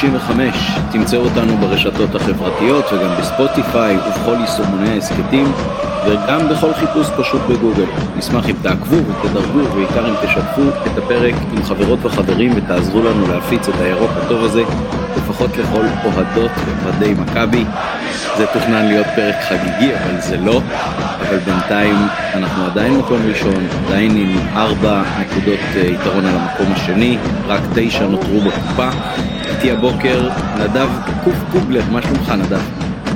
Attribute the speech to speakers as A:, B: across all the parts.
A: 95. תמצאו אותנו ברשתות החברתיות וגם בספוטיפיי ובכל יישומוני ההסכתים וגם בכל חיפוש פשוט בגוגל. נשמח אם תעקבו ותדרגו ובעיקר אם תשתפו את הפרק עם חברות וחברים ותעזרו לנו להפיץ את הירוק הטוב הזה לפחות לכל אוהדות ואוהדי מכבי. זה תוכנן להיות פרק חגיגי אבל זה לא, אבל בינתיים אנחנו עדיין מקום ראשון, עדיין עם ארבע נקודות אה, יתרון על המקום השני, רק תשע נותרו בקופה. איתי הבוקר נדב קוף קובלר, מה שלומך נדב?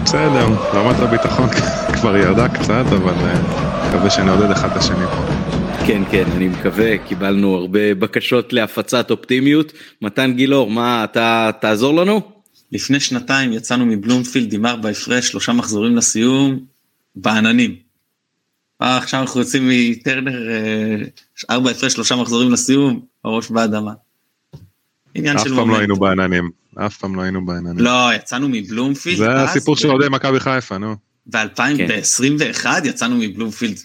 B: בסדר, רמת הביטחון כבר ירדה קצת, אבל אה, מקווה שנעודד אחד את השני פה.
A: כן כן אני מקווה קיבלנו הרבה בקשות להפצת אופטימיות מתן גילאור מה אתה תעזור לנו?
C: לפני שנתיים יצאנו מבלומפילד עם ארבע הפרש שלושה מחזורים לסיום בעננים. אה, עכשיו אנחנו יוצאים מטרנר אה, ארבע הפרש שלושה מחזורים לסיום הראש באדמה.
B: עניין של אף פעם לא היינו בעננים אף פעם לא היינו בעננים.
C: לא יצאנו מבלומפילד.
B: זה הסיפור של אוהדי מכבי חיפה נו.
C: ב-2021 יצאנו מבלומפילד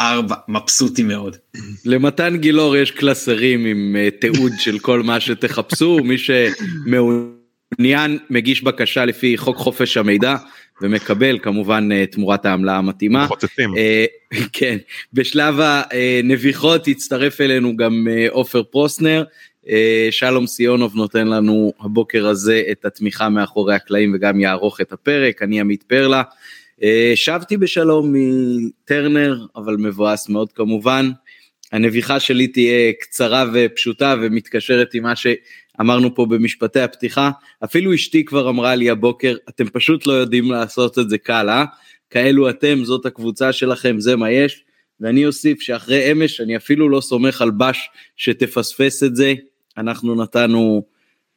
C: ארבע, מבסוטי מאוד.
A: למתן גילאור יש קלסרים עם uh, תיעוד של כל מה שתחפשו, מי שמעוניין מגיש בקשה לפי חוק חופש המידע ומקבל כמובן uh, תמורת העמלה המתאימה. Uh, כן, בשלב הנביחות הצטרף אלינו גם עופר פרוסנר. Uh, שלום סיונוב נותן לנו הבוקר הזה את התמיכה מאחורי הקלעים וגם יערוך את הפרק, אני עמית פרלה. אה, שבתי בשלום מטרנר, אבל מבואס מאוד כמובן. הנביחה שלי תהיה קצרה ופשוטה ומתקשרת עם מה שאמרנו פה במשפטי הפתיחה. אפילו אשתי כבר אמרה לי הבוקר, אתם פשוט לא יודעים לעשות את זה קל, אה? כאלו אתם, זאת הקבוצה שלכם, זה מה יש. ואני אוסיף שאחרי אמש אני אפילו לא סומך על בש שתפספס את זה. אנחנו נתנו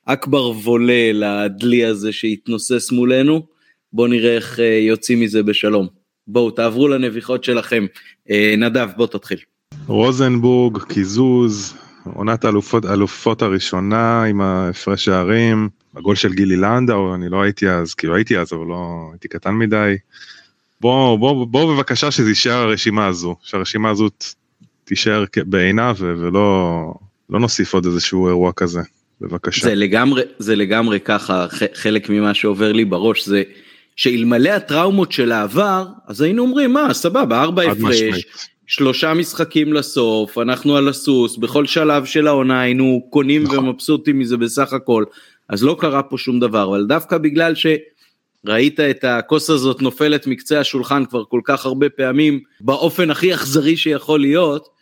A: אכבר וולה לדלי הזה שהתנוסס מולנו. בואו נראה איך אה, יוצאים מזה בשלום. בואו תעברו לנביחות שלכם. אה, נדב בוא תתחיל.
B: רוזנבורג, קיזוז, עונת אלופות, אלופות הראשונה עם ההפרש שערים, הגול של גילי לנדאו, אני לא הייתי אז, כאילו הייתי אז אבל לא הייתי קטן מדי. בואו בוא, בוא בבקשה שזה יישאר הרשימה הזו, שהרשימה הזו תישאר בעינה ולא לא נוסיף עוד איזשהו אירוע כזה, בבקשה.
A: זה לגמרי, זה לגמרי ככה, חלק ממה שעובר לי בראש זה שאלמלא הטראומות של העבר, אז היינו אומרים, מה, סבבה, ארבע הפרש, שלושה משחקים לסוף, אנחנו על הסוס, בכל שלב של העונה היינו קונים נכון. ומבסוטים מזה בסך הכל, אז לא קרה פה שום דבר, אבל דווקא בגלל שראית את הכוס הזאת נופלת מקצה השולחן כבר כל כך הרבה פעמים, באופן הכי אכזרי שיכול להיות,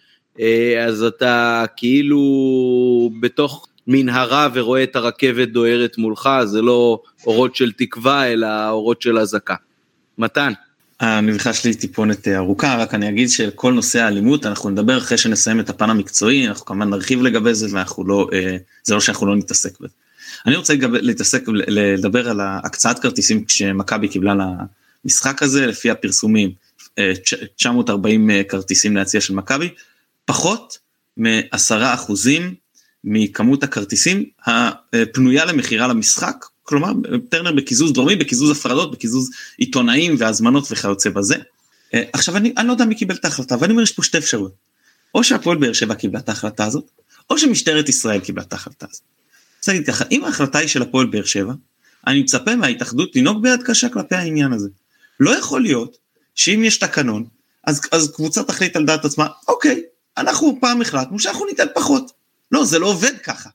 A: אז אתה כאילו בתוך מנהרה ורואה את הרכבת דוהרת מולך, זה לא אורות של תקווה, אלא אורות של אזעקה. מתן.
C: הנביכה שלי טיפונת ארוכה, רק אני אגיד שכל נושא האלימות, אנחנו נדבר אחרי שנסיים את הפן המקצועי, אנחנו כמובן נרחיב לגבי זה, ואנחנו לא, אה, זה לא שאנחנו לא נתעסק בזה. אני רוצה להתעסק, לדבר על הקצאת כרטיסים כשמכבי קיבלה למשחק הזה, לפי הפרסומים, 940 אה, כרטיסים להציע של מכבי, פחות מעשרה אחוזים מכמות הכרטיסים הפנויה למכירה למשחק, כלומר טרנר בקיזוז דרומי, בקיזוז הפרדות, בקיזוז עיתונאים והזמנות וכיוצא בזה. אה, עכשיו אני, אני לא יודע מי קיבל את ההחלטה, ואני אומר יש פה שתי אפשרויות. או שהפועל באר שבע קיבלה את ההחלטה הזאת, או שמשטרת ישראל קיבלה את ההחלטה הזאת. רוצה להגיד ככה, אם ההחלטה היא של הפועל באר שבע, אני מצפה מההתאחדות לנהוג ביד קשה כלפי העניין הזה. לא יכול להיות שאם יש תקנון, אז, אז קבוצה תחליט על דעת עצמה, אוקיי, אנחנו פעם החלטנו שאנחנו ניתן פחות. לא, זה לא עובד ככה.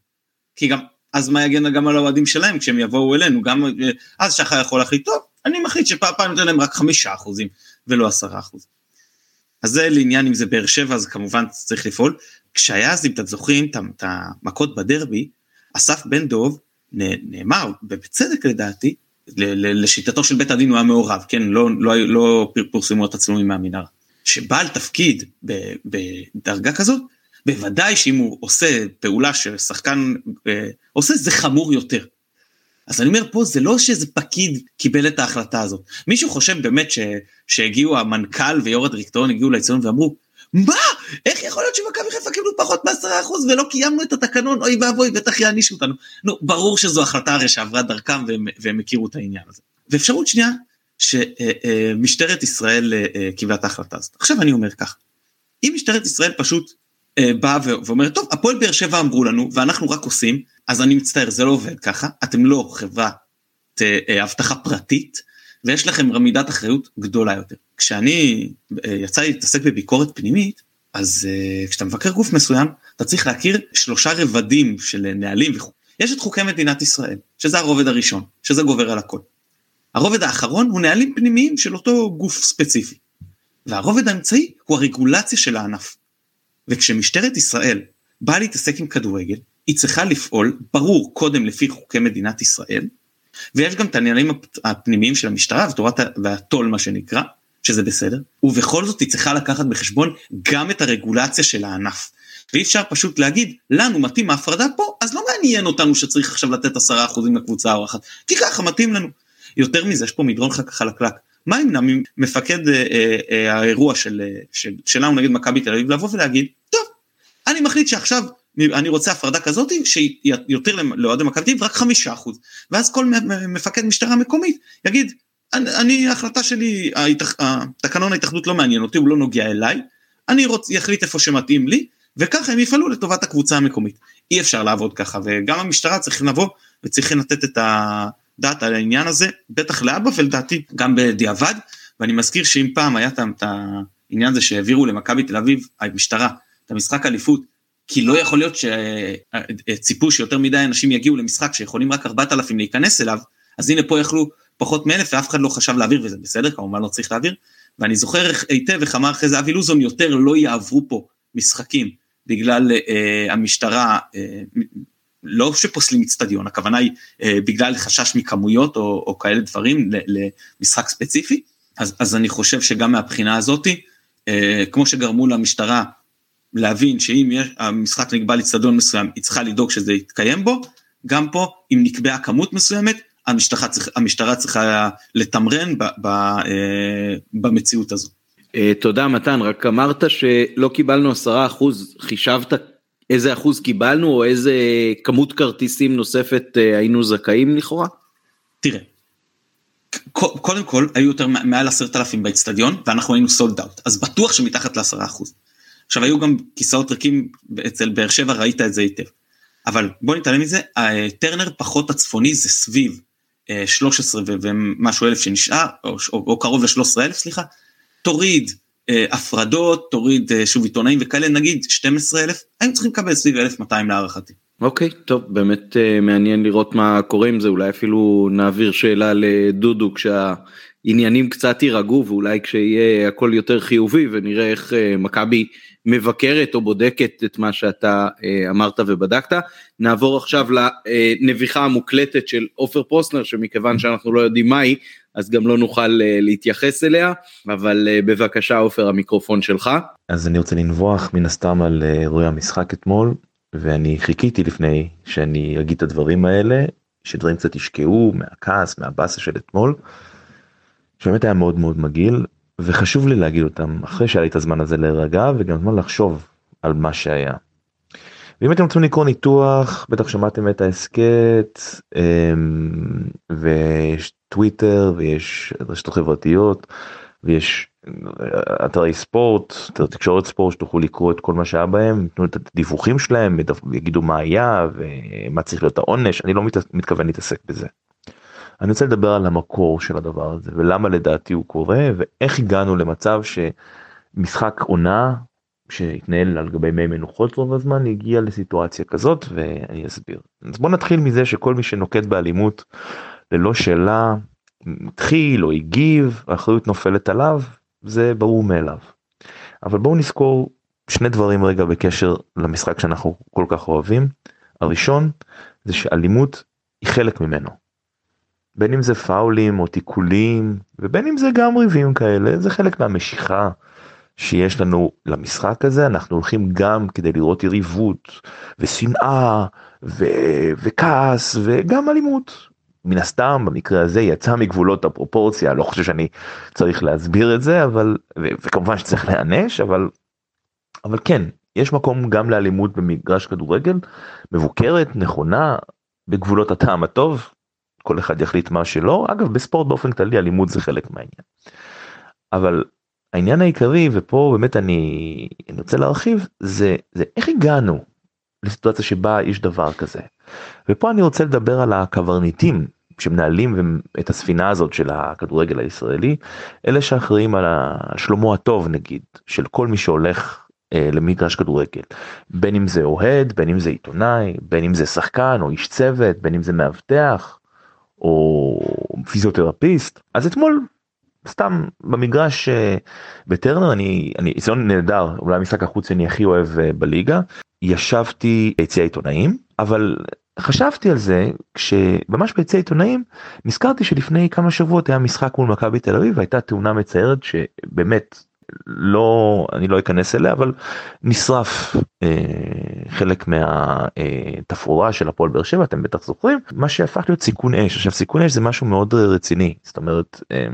C: כי גם, אז מה יגן גם על האוהדים שלהם כשהם יבואו אלינו, גם אז שחר יכול להחליט, טוב, אני מחליט שפעם ניתן להם רק חמישה אחוזים ולא עשרה אחוז. אז זה לעניין אם זה באר שבע, אז כמובן צריך לפעול. כשהיה אז, אם אתם זוכרים את המכות בדרבי, אסף בן דוב נאמר, ובצדק לדעתי, לשיטתו של בית הדין הוא היה מעורב, כן, לא, לא, לא פורסמו את הצלומים מהמנהרה. שבעל תפקיד בדרגה כזאת, בוודאי שאם הוא עושה פעולה ששחקן אה, עושה, זה חמור יותר. אז אני אומר פה, זה לא שאיזה פקיד קיבל את ההחלטה הזאת. מישהו חושב באמת ש, שהגיעו המנכ"ל ויו"ר הדירקטוריון הגיעו לאצטדיון ואמרו, מה? איך יכול להיות שמכבי חיפה קיבלו פחות מעשרה אחוז ולא קיימנו את התקנון? אוי ואבוי, בטח יענישו אותנו. נו, ברור שזו החלטה הרי שעברה דרכם והם, והם הכירו את העניין הזה. ואפשרות שנייה, שמשטרת אה, ישראל אה, קיבלה את ההחלטה הזאת. עכשיו אני אומר כך, אם משטרת ישראל פשוט אה, באה ואומרת, טוב, הפועל באר שבע אמרו לנו, ואנחנו רק עושים, אז אני מצטער, זה לא עובד ככה, אתם לא חברת אה, אבטחה פרטית, ויש לכם רמידת אחריות גדולה יותר. כשאני, אה, יצא לי להתעסק בביקורת פנימית, אז כשאתה מבקר גוף מסוים, אתה צריך להכיר שלושה רבדים של נהלים וכו'. יש את חוקי מדינת ישראל, שזה הרובד הראשון, שזה גובר על הכל. הרובד האחרון הוא נהלים פנימיים של אותו גוף ספציפי. והרובד האמצעי הוא הרגולציה של הענף. וכשמשטרת ישראל באה להתעסק עם כדורגל, היא צריכה לפעול, ברור, קודם לפי חוקי מדינת ישראל, ויש גם את הנהלים הפנימיים של המשטרה ותורת והתו"ל מה שנקרא, שזה בסדר, ובכל זאת היא צריכה לקחת בחשבון גם את הרגולציה של הענף. ואי אפשר פשוט להגיד, לנו מתאים ההפרדה פה, אז לא מעניין אותנו שצריך עכשיו לתת עשרה אחוזים לקבוצה או אחת, כי ככה מתאים לנו. יותר מזה, יש פה מדרון חלקלק. מה ימנע ממפקד אה, אה, אה, האירוע של, אה, של, שלנו נגד מכבי תל אביב לבוא ולהגיד, טוב, אני מחליט שעכשיו אני רוצה הפרדה כזאת שהיא יותר לאוהדי מכבי תל אביב רק חמישה אחוז, ואז כל מפקד משטרה מקומית יגיד, אני, אני ההחלטה שלי, תקנון ההתאחדות לא מעניין אותי, הוא לא נוגע אליי, אני רוצ, אחליט איפה שמתאים לי, וככה הם יפעלו לטובת הקבוצה המקומית. אי אפשר לעבוד ככה, וגם המשטרה צריכים לבוא וצריכים לתת את הדעת על העניין הזה, בטח לאבא ולדעתי גם בדיעבד, ואני מזכיר שאם פעם היה את העניין הזה שהעבירו למכבי תל אביב, המשטרה, את המשחק אליפות, כי לא יכול להיות שציפו שיותר מדי אנשים יגיעו למשחק שיכולים רק 4,000 להיכנס אליו, אז הנה פה יכלו פחות מאלף ואף אחד לא חשב להעביר וזה בסדר, כמובן לא צריך להעביר. ואני זוכר היטב איך אמר אחרי זה אבי לוזון, יותר לא יעברו פה משחקים בגלל אה, המשטרה, אה, לא שפוסלים אצטדיון, הכוונה היא אה, בגלל חשש מכמויות או, או כאלה דברים למשחק ספציפי. אז, אז אני חושב שגם מהבחינה הזאתי, אה, כמו שגרמו למשטרה להבין שאם יש, המשחק נקבע לאצטדיון מסוים, היא צריכה לדאוג שזה יתקיים בו, גם פה, אם נקבעה כמות מסוימת, המשטרה, צריך, המשטרה צריכה לתמרן ב, ב, אה, במציאות הזו.
A: אה, תודה מתן, רק אמרת שלא קיבלנו עשרה אחוז, חישבת איזה אחוז קיבלנו או איזה כמות כרטיסים נוספת אה, היינו זכאים לכאורה?
C: תראה, קודם כל היו יותר מעל עשרת אלפים באצטדיון ואנחנו היינו סולד אאוט, אז בטוח שמתחת לעשרה אחוז. עכשיו היו גם כיסאות ריקים אצל באר שבע ראית את זה היטב. אבל בוא נתעלם מזה, טרנר פחות הצפוני זה סביב 13 ומשהו אלף שנשאר, או, או, או קרוב ל-13 אלף סליחה, תוריד אה, הפרדות, תוריד אה, שוב עיתונאים וכאלה, נגיד 12 אלף, היינו צריכים לקבל סביב 1200 להערכתי.
A: אוקיי, okay, טוב, באמת אה, מעניין לראות מה קורה עם זה, אולי אפילו נעביר שאלה לדודו כשהעניינים קצת יירגעו ואולי כשיהיה הכל יותר חיובי ונראה איך אה, מכבי מבקרת או בודקת את מה שאתה אה, אמרת ובדקת. נעבור עכשיו לנביחה המוקלטת של עופר פרוסנר שמכיוון שאנחנו לא יודעים מהי אז גם לא נוכל אה, להתייחס אליה אבל אה, בבקשה עופר המיקרופון שלך.
D: אז אני רוצה לנבוח מן הסתם על אירועי המשחק אתמול ואני חיכיתי לפני שאני אגיד את הדברים האלה שדברים קצת ישקעו מהכעס מהבאסה של אתמול. שבאמת היה מאוד מאוד מגעיל וחשוב לי להגיד אותם אחרי שהיה לי את הזמן הזה להירגע וגם זמן לחשוב על מה שהיה. ואם אתם רוצים לקרוא ניתוח בטח שמעתם את ההסכת אמ, ויש טוויטר ויש רשתות חברתיות ויש אה, אתרי ספורט, תקשורת ספורט שתוכלו לקרוא את כל מה שהיה בהם, יתנו את הדיווחים שלהם, יגידו מה היה ומה צריך להיות העונש, אני לא מתכוון להתעסק בזה. אני רוצה לדבר על המקור של הדבר הזה ולמה לדעתי הוא קורה ואיך הגענו למצב שמשחק עונה שהתנהל על גבי מי מנוחות רוב הזמן הגיע לסיטואציה כזאת ואני אסביר. אז בוא נתחיל מזה שכל מי שנוקט באלימות ללא שאלה התחיל או הגיב האחריות נופלת עליו זה ברור מאליו. אבל בואו נזכור שני דברים רגע בקשר למשחק שאנחנו כל כך אוהבים. הראשון זה שאלימות היא חלק ממנו. בין אם זה פאולים או תיקולים ובין אם זה גם ריבים כאלה זה חלק מהמשיכה שיש לנו למשחק הזה אנחנו הולכים גם כדי לראות יריבות ושנאה ו- וכעס וגם אלימות. מן הסתם במקרה הזה יצא מגבולות הפרופורציה לא חושב שאני צריך להסביר את זה אבל וכמובן שצריך להיענש אבל אבל כן יש מקום גם לאלימות במגרש כדורגל מבוקרת נכונה בגבולות הטעם הטוב כל אחד יחליט מה שלא אגב בספורט באופן כללי אלימות זה חלק מהעניין. אבל העניין העיקרי ופה באמת אני, אני רוצה להרחיב זה זה איך הגענו לסיטואציה שבה יש דבר כזה. ופה אני רוצה לדבר על הקברניטים שמנהלים את הספינה הזאת של הכדורגל הישראלי, אלה שאחראים על שלומו הטוב נגיד, של כל מי שהולך אה, למגרש כדורגל. בין אם זה אוהד, בין אם זה עיתונאי, בין אם זה שחקן או איש צוות, בין אם זה מאבטח או פיזיותרפיסט. אז אתמול סתם במגרש אה, בטרנר אני אני זה נהדר אולי המשחק החוץ שאני הכי אוהב אה, בליגה ישבתי ביציע עיתונאים אבל חשבתי על זה כשממש ביציע עיתונאים נזכרתי שלפני כמה שבועות היה משחק מול מכבי תל אביב והייתה תאונה מצערת שבאמת לא אני לא אכנס אליה אבל נשרף אה, חלק מהתפאורה אה, של הפועל באר שבע אתם בטח זוכרים. מה שהפך להיות סיכון אש. עכשיו סיכון אש זה משהו מאוד רציני. זאת אומרת אה,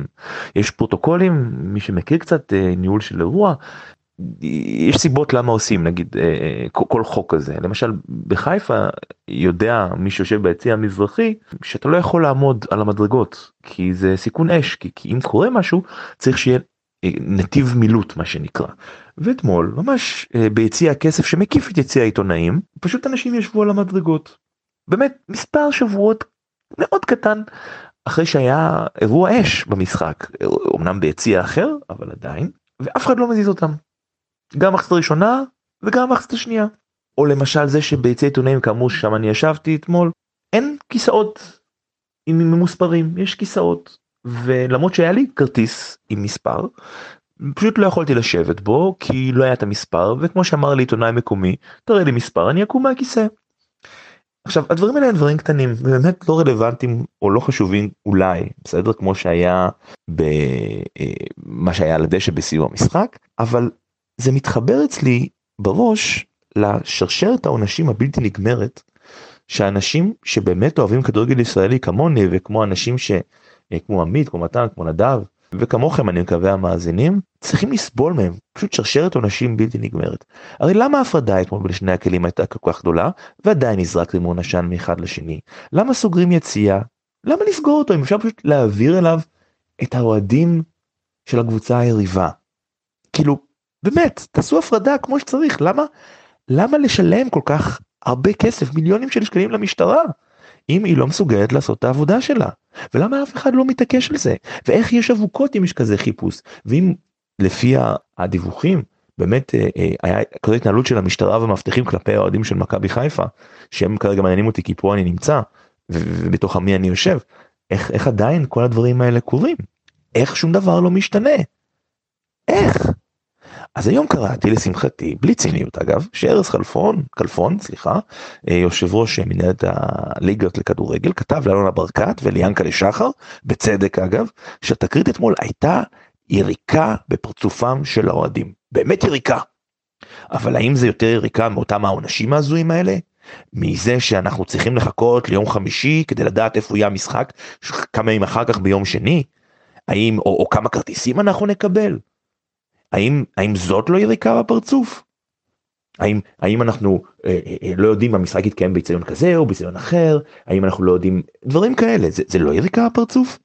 D: יש פרוטוקולים מי שמכיר קצת אה, ניהול של אירוע יש סיבות למה עושים נגיד אה, כל חוק כזה למשל בחיפה יודע מי שיושב ביציע המזרחי שאתה לא יכול לעמוד על המדרגות כי זה סיכון אש כי, כי אם קורה משהו צריך שיהיה נתיב מילוט מה שנקרא. ואתמול ממש אה, ביציע הכסף שמקיף את יציע העיתונאים פשוט אנשים ישבו על המדרגות. באמת מספר שבועות מאוד קטן אחרי שהיה אירוע אש במשחק אמנם ביציע אחר אבל עדיין ואף אחד לא מזיז אותם. גם מחצית ראשונה וגם מחצית השנייה. או למשל זה שביציע עיתונאים כאמור שם אני ישבתי אתמול אין כיסאות עם ממוספרים יש כיסאות ולמרות שהיה לי כרטיס עם מספר פשוט לא יכולתי לשבת בו כי לא היה את המספר וכמו שאמר לי עיתונאי מקומי תראה לי מספר אני אקום מהכיסא. עכשיו הדברים האלה הם דברים קטנים באמת לא רלוונטיים או לא חשובים אולי בסדר כמו שהיה במה אה, שהיה על הדשא בסיום המשחק אבל זה מתחבר אצלי בראש לשרשרת העונשים הבלתי נגמרת שאנשים שבאמת אוהבים כדורגל ישראלי כמוני וכמו אנשים ש... אה, כמו עמית, כמו מתן, כמו נדב, וכמוכם אני מקווה המאזינים, צריכים לסבול מהם, פשוט שרשרת עונשים בלתי נגמרת. הרי למה ההפרדה אתמול בין שני הכלים הייתה כל כך גדולה, ועדיין נזרק רימון עשן מאחד לשני? למה סוגרים יציאה? למה לסגור אותו אם אפשר פשוט להעביר אליו את האוהדים של הקבוצה היריבה? כאילו, באמת, תעשו הפרדה כמו שצריך, למה, למה לשלם כל כך הרבה כסף, מיליונים של שקלים למשטרה? אם היא לא מסוגלת לעשות את העבודה שלה. ולמה אף אחד לא מתעקש על זה? ואיך יש אבוקות אם יש כזה חיפוש? ואם לפי הדיווחים באמת אה, אה, היה כזו התנהלות של המשטרה והמאבטחים כלפי האוהדים של מכבי חיפה שהם כרגע מעניינים אותי כי פה אני נמצא ובתוך עמי אני יושב איך איך עדיין כל הדברים האלה קורים איך שום דבר לא משתנה איך אז היום קראתי לשמחתי, בלי ציניות אגב, שארז חלפון, כלפון, סליחה, אה, יושב ראש מנהלת הליגות לכדורגל, כתב לאלונה ברקת וליאנקלה שחר, בצדק אגב, שהתקרית אתמול הייתה יריקה בפרצופם של האוהדים. באמת יריקה. אבל האם זה יותר יריקה מאותם העונשים ההזויים האלה? מזה שאנחנו צריכים לחכות ליום חמישי כדי לדעת איפה יהיה המשחק כמה ימים אחר כך ביום שני? האם, או, או כמה כרטיסים אנחנו נקבל? האם, האם זאת לא יריקה בפרצוף? האם, האם אנחנו אה, אה, לא יודעים אם המשחק יתקיים באיצטדיון כזה או באיצטדיון אחר? האם אנחנו לא יודעים דברים כאלה? זה, זה לא יריקה בפרצוף?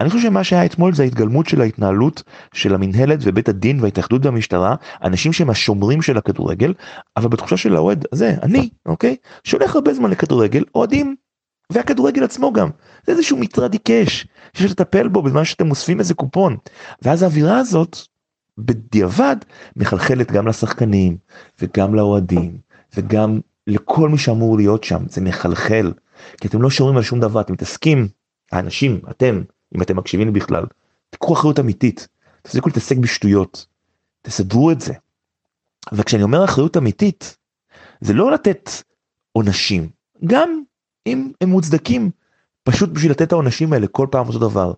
D: אני חושב שמה שהיה אתמול זה ההתגלמות של ההתנהלות של המנהלת ובית הדין וההתאחדות והמשטרה, אנשים שהם השומרים של הכדורגל, אבל בתחושה של האוהד הזה, אני, אוקיי, שהולך הרבה זמן לכדורגל, אוהדים, והכדורגל עצמו גם, זה איזשהו מטרד עיקש, שיש לטפל בו בזמן שאתם אוספים איזה קופון, ואז האווירה הזאת בדיעבד מחלחלת גם לשחקנים וגם לאוהדים וגם לכל מי שאמור להיות שם. זה מחלחל כי אתם לא שומרים על שום דבר. אתם מתעסקים האנשים אתם אם אתם מקשיבים לי בכלל תקחו אחריות אמיתית. תפסיקו להתעסק בשטויות. תסדרו את זה. וכשאני אומר אחריות אמיתית זה לא לתת עונשים. גם אם הם מוצדקים פשוט בשביל לתת העונשים האלה כל פעם אותו דבר.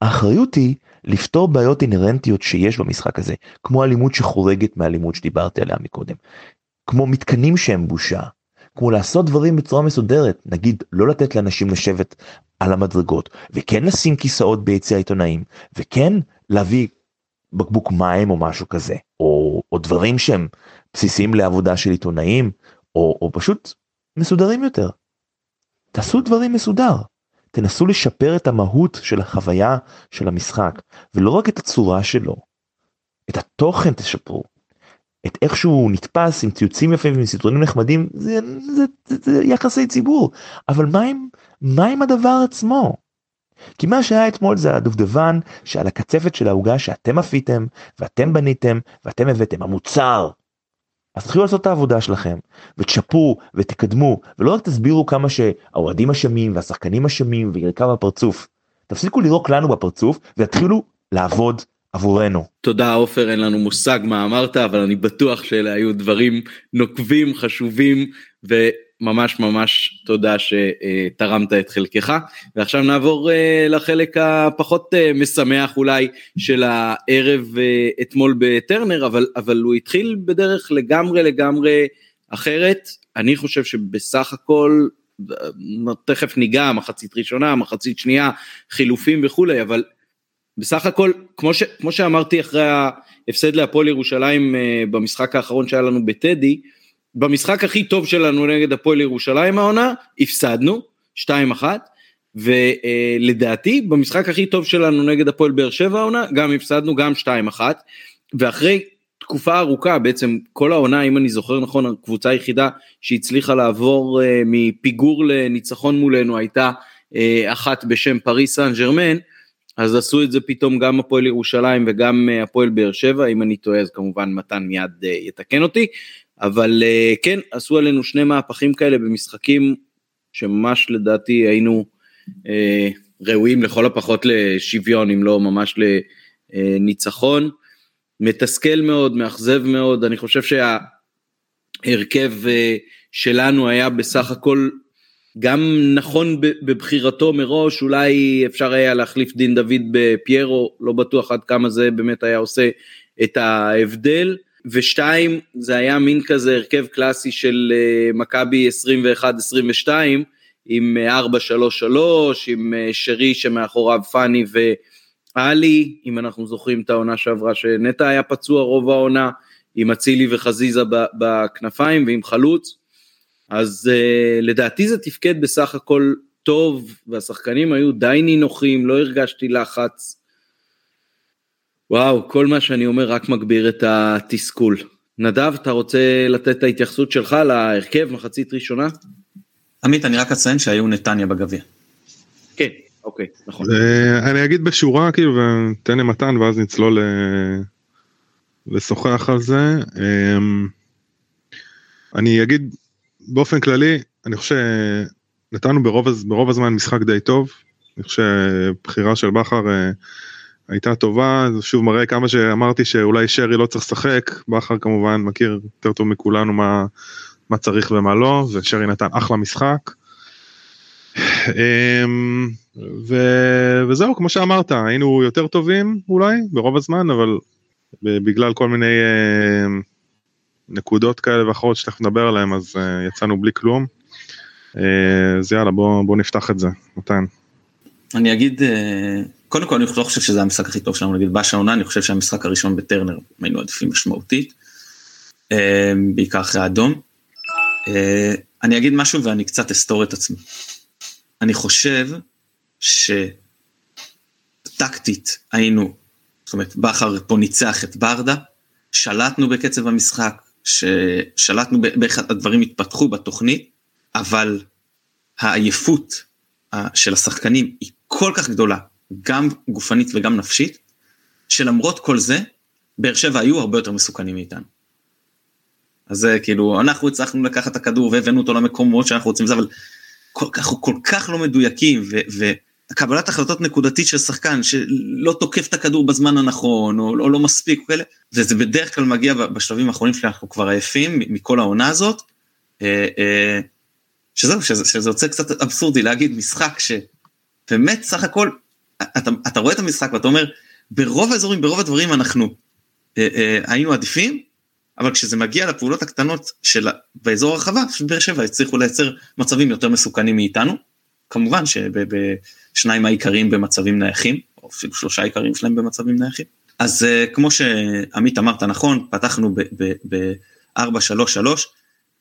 D: האחריות היא לפתור בעיות אינהרנטיות שיש במשחק הזה, כמו אלימות שחורגת מהאלימות שדיברתי עליה מקודם, כמו מתקנים שהם בושה, כמו לעשות דברים בצורה מסודרת, נגיד לא לתת לאנשים לשבת על המדרגות, וכן לשים כיסאות ביציע העיתונאים, וכן להביא בקבוק מים או משהו כזה, או, או דברים שהם בסיסיים לעבודה של עיתונאים, או, או פשוט מסודרים יותר. תעשו דברים מסודר. תנסו לשפר את המהות של החוויה של המשחק ולא רק את הצורה שלו. את התוכן תשפרו. את איך שהוא נתפס עם ציוצים יפים ועם סרטונים נחמדים זה, זה, זה, זה יחסי ציבור אבל מה עם מה עם הדבר עצמו. כי מה שהיה אתמול זה הדובדבן שעל הקצפת של העוגה שאתם אפיתם ואתם בניתם ואתם הבאתם המוצר. אז תתחילו לעשות את העבודה שלכם ותשפרו ותקדמו ולא רק תסבירו כמה שהאוהדים אשמים והשחקנים אשמים וירקה בפרצוף. תפסיקו לירוק לנו בפרצוף ותתחילו לעבוד עבורנו.
A: תודה עופר אין לנו מושג מה אמרת אבל אני בטוח שאלה היו דברים נוקבים חשובים וממש ממש תודה שתרמת את חלקך. ועכשיו נעבור אה, לחלק הפחות אה, משמח אולי של הערב אה, אתמול בטרנר אבל אבל הוא התחיל בדרך לגמרי לגמרי אחרת. אני חושב שבסך הכל תכף ניגע מחצית ראשונה מחצית שנייה חילופים וכולי אבל בסך הכל, כמו, ש, כמו שאמרתי אחרי ההפסד להפועל ירושלים במשחק האחרון שהיה לנו בטדי, במשחק הכי טוב שלנו נגד הפועל ירושלים העונה, הפסדנו, 2-1, ולדעתי במשחק הכי טוב שלנו נגד הפועל באר שבע העונה, גם הפסדנו, גם 2-1, ואחרי תקופה ארוכה, בעצם כל העונה, אם אני זוכר נכון, הקבוצה היחידה שהצליחה לעבור uh, מפיגור לניצחון מולנו הייתה uh, אחת בשם פריס סן ג'רמן, אז עשו את זה פתאום גם הפועל ירושלים וגם אה, הפועל באר שבע, אם אני טועה אז כמובן מתן מיד אה, יתקן אותי, אבל אה, כן, עשו עלינו שני מהפכים כאלה במשחקים שממש לדעתי היינו ראויים לכל הפחות לשוויון, אם לא ממש לניצחון. מתסכל מאוד, מאכזב מאוד, אני חושב שההרכב שלנו היה בסך הכל גם נכון בבחירתו מראש, אולי אפשר היה להחליף דין דוד בפיירו, לא בטוח עד כמה זה באמת היה עושה את ההבדל. ושתיים, זה היה מין כזה הרכב קלאסי של אה, מכבי 21-22, עם 4-3-3, עם אה, שרי שמאחוריו פאני ואלי, אם אנחנו זוכרים את העונה שעברה שנטע היה פצוע רוב העונה, עם אצילי וחזיזה בכנפיים ועם חלוץ. אז uh, לדעתי זה תפקד בסך הכל טוב, והשחקנים היו די נינוחים, לא הרגשתי לחץ. וואו, כל מה שאני אומר רק מגביר את התסכול. נדב, אתה רוצה לתת את ההתייחסות שלך להרכב, מחצית ראשונה?
C: עמית, אני רק אציין שהיו נתניה בגביע.
A: כן, אוקיי, נכון.
B: אני אגיד בשורה, כאילו, ותן למתן, ואז נצלול לשוחח על זה. אמ, אני אגיד באופן כללי אני חושב שנתנו ברוב, ברוב הזמן משחק די טוב. אני חושב שבחירה של בכר אה, הייתה טובה זה שוב מראה כמה שאמרתי שאולי שרי לא צריך לשחק בכר כמובן מכיר יותר טוב מכולנו מה, מה צריך ומה לא ושרי נתן אחלה משחק. אמ, ו... וזהו כמו שאמרת היינו יותר טובים אולי ברוב הזמן אבל בגלל כל מיני אה, נקודות כאלה ואחרות שתכף נדבר עליהן אז uh, יצאנו בלי כלום. Uh, אז יאללה בוא, בוא נפתח את זה, מתן.
C: אני אגיד, קודם כל אני לא חושב שזה המשחק הכי טוב שלנו נגיד באשה עונה, אני חושב שהמשחק הראשון בטרנר היינו עדיפים משמעותית, uh, בעיקר אחרי האדום. Uh, אני אגיד משהו ואני קצת אסתור את עצמי. אני חושב שטקטית היינו, זאת אומרת בכר פה ניצח את ברדה, שלטנו בקצב המשחק, ששלטנו באיך הדברים התפתחו בתוכנית, אבל העייפות של השחקנים היא כל כך גדולה, גם גופנית וגם נפשית, שלמרות כל זה, באר שבע היו הרבה יותר מסוכנים מאיתנו. אז זה כאילו, אנחנו הצלחנו לקחת את הכדור והבאנו אותו למקומות שאנחנו רוצים, אבל כל כך, כל כך לא מדויקים, ו, ו, קבלת החלטות נקודתית של שחקן שלא תוקף את הכדור בזמן הנכון או, או לא מספיק כאלה וזה בדרך כלל מגיע בשלבים האחרונים שאנחנו כבר עייפים מכל העונה הזאת. אה, אה, שזהו שזה, שזה יוצא קצת אבסורדי להגיד משחק שבאמת סך הכל אתה, אתה רואה את המשחק ואתה אומר ברוב האזורים ברוב הדברים אנחנו אה, אה, היינו עדיפים אבל כשזה מגיע לפעולות הקטנות של באזור הרחבה באר שבע הצליחו לייצר מצבים יותר מסוכנים מאיתנו. כמובן שבשניים העיקריים במצבים נייחים, או אפילו שלושה עיקריים שלהם במצבים נייחים. אז אה, כמו שעמית אמרת נכון, פתחנו ב-4-3-3,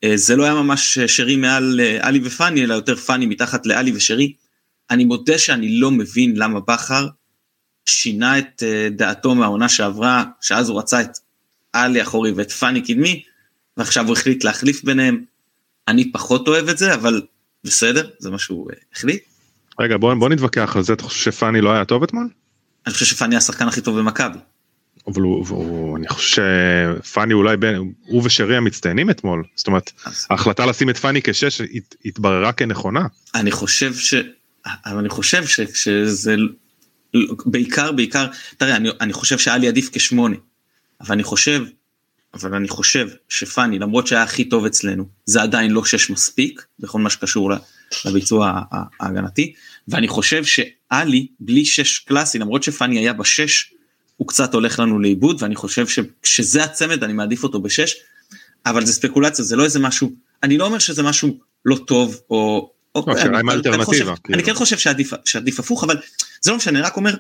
C: אה, זה לא היה ממש שרי מעל אה, עלי ופאני, אלא יותר פאני מתחת לעלי ושרי. אני מודה שאני לא מבין למה בכר שינה את דעתו מהעונה שעברה, שאז הוא רצה את עלי אחורי ואת פאני קדמי, ועכשיו הוא החליט להחליף ביניהם. אני פחות אוהב את זה, אבל בסדר, זה מה שהוא אה, החליט.
B: רגע בוא, בוא נתווכח על זה, אתה חושב שפאני לא היה טוב אתמול?
C: אני חושב שפאני השחקן הכי טוב במכבי.
B: אבל הוא, הוא, אני חושב שפאני אולי בין, הוא ושרי המצטיינים אתמול, זאת אומרת,
C: אז-
B: ההחלטה לשים את פאני כשש הת- התבררה כנכונה.
C: אני חושב ש... אבל אני חושב ש... שזה בעיקר בעיקר תראה אני, אני חושב שהיה לי עדיף כשמונה אבל אני חושב אבל אני חושב שפאני למרות שהיה הכי טוב אצלנו זה עדיין לא שש מספיק בכל מה שקשור לביצוע ההגנתי ואני חושב שעלי בלי שש קלאסי למרות שפאני היה בשש הוא קצת הולך לנו לאיבוד ואני חושב שכשזה הצמד אני מעדיף אותו בשש אבל זה ספקולציה זה לא איזה משהו אני לא אומר שזה משהו לא טוב או. או
B: לא, השאלה
C: אני- כן
B: האלטרנטיבה,
C: חושב-
B: כאילו.
C: אני כן חושב שעדיף שעדיף הפוך אבל זה לא משנה רק אומר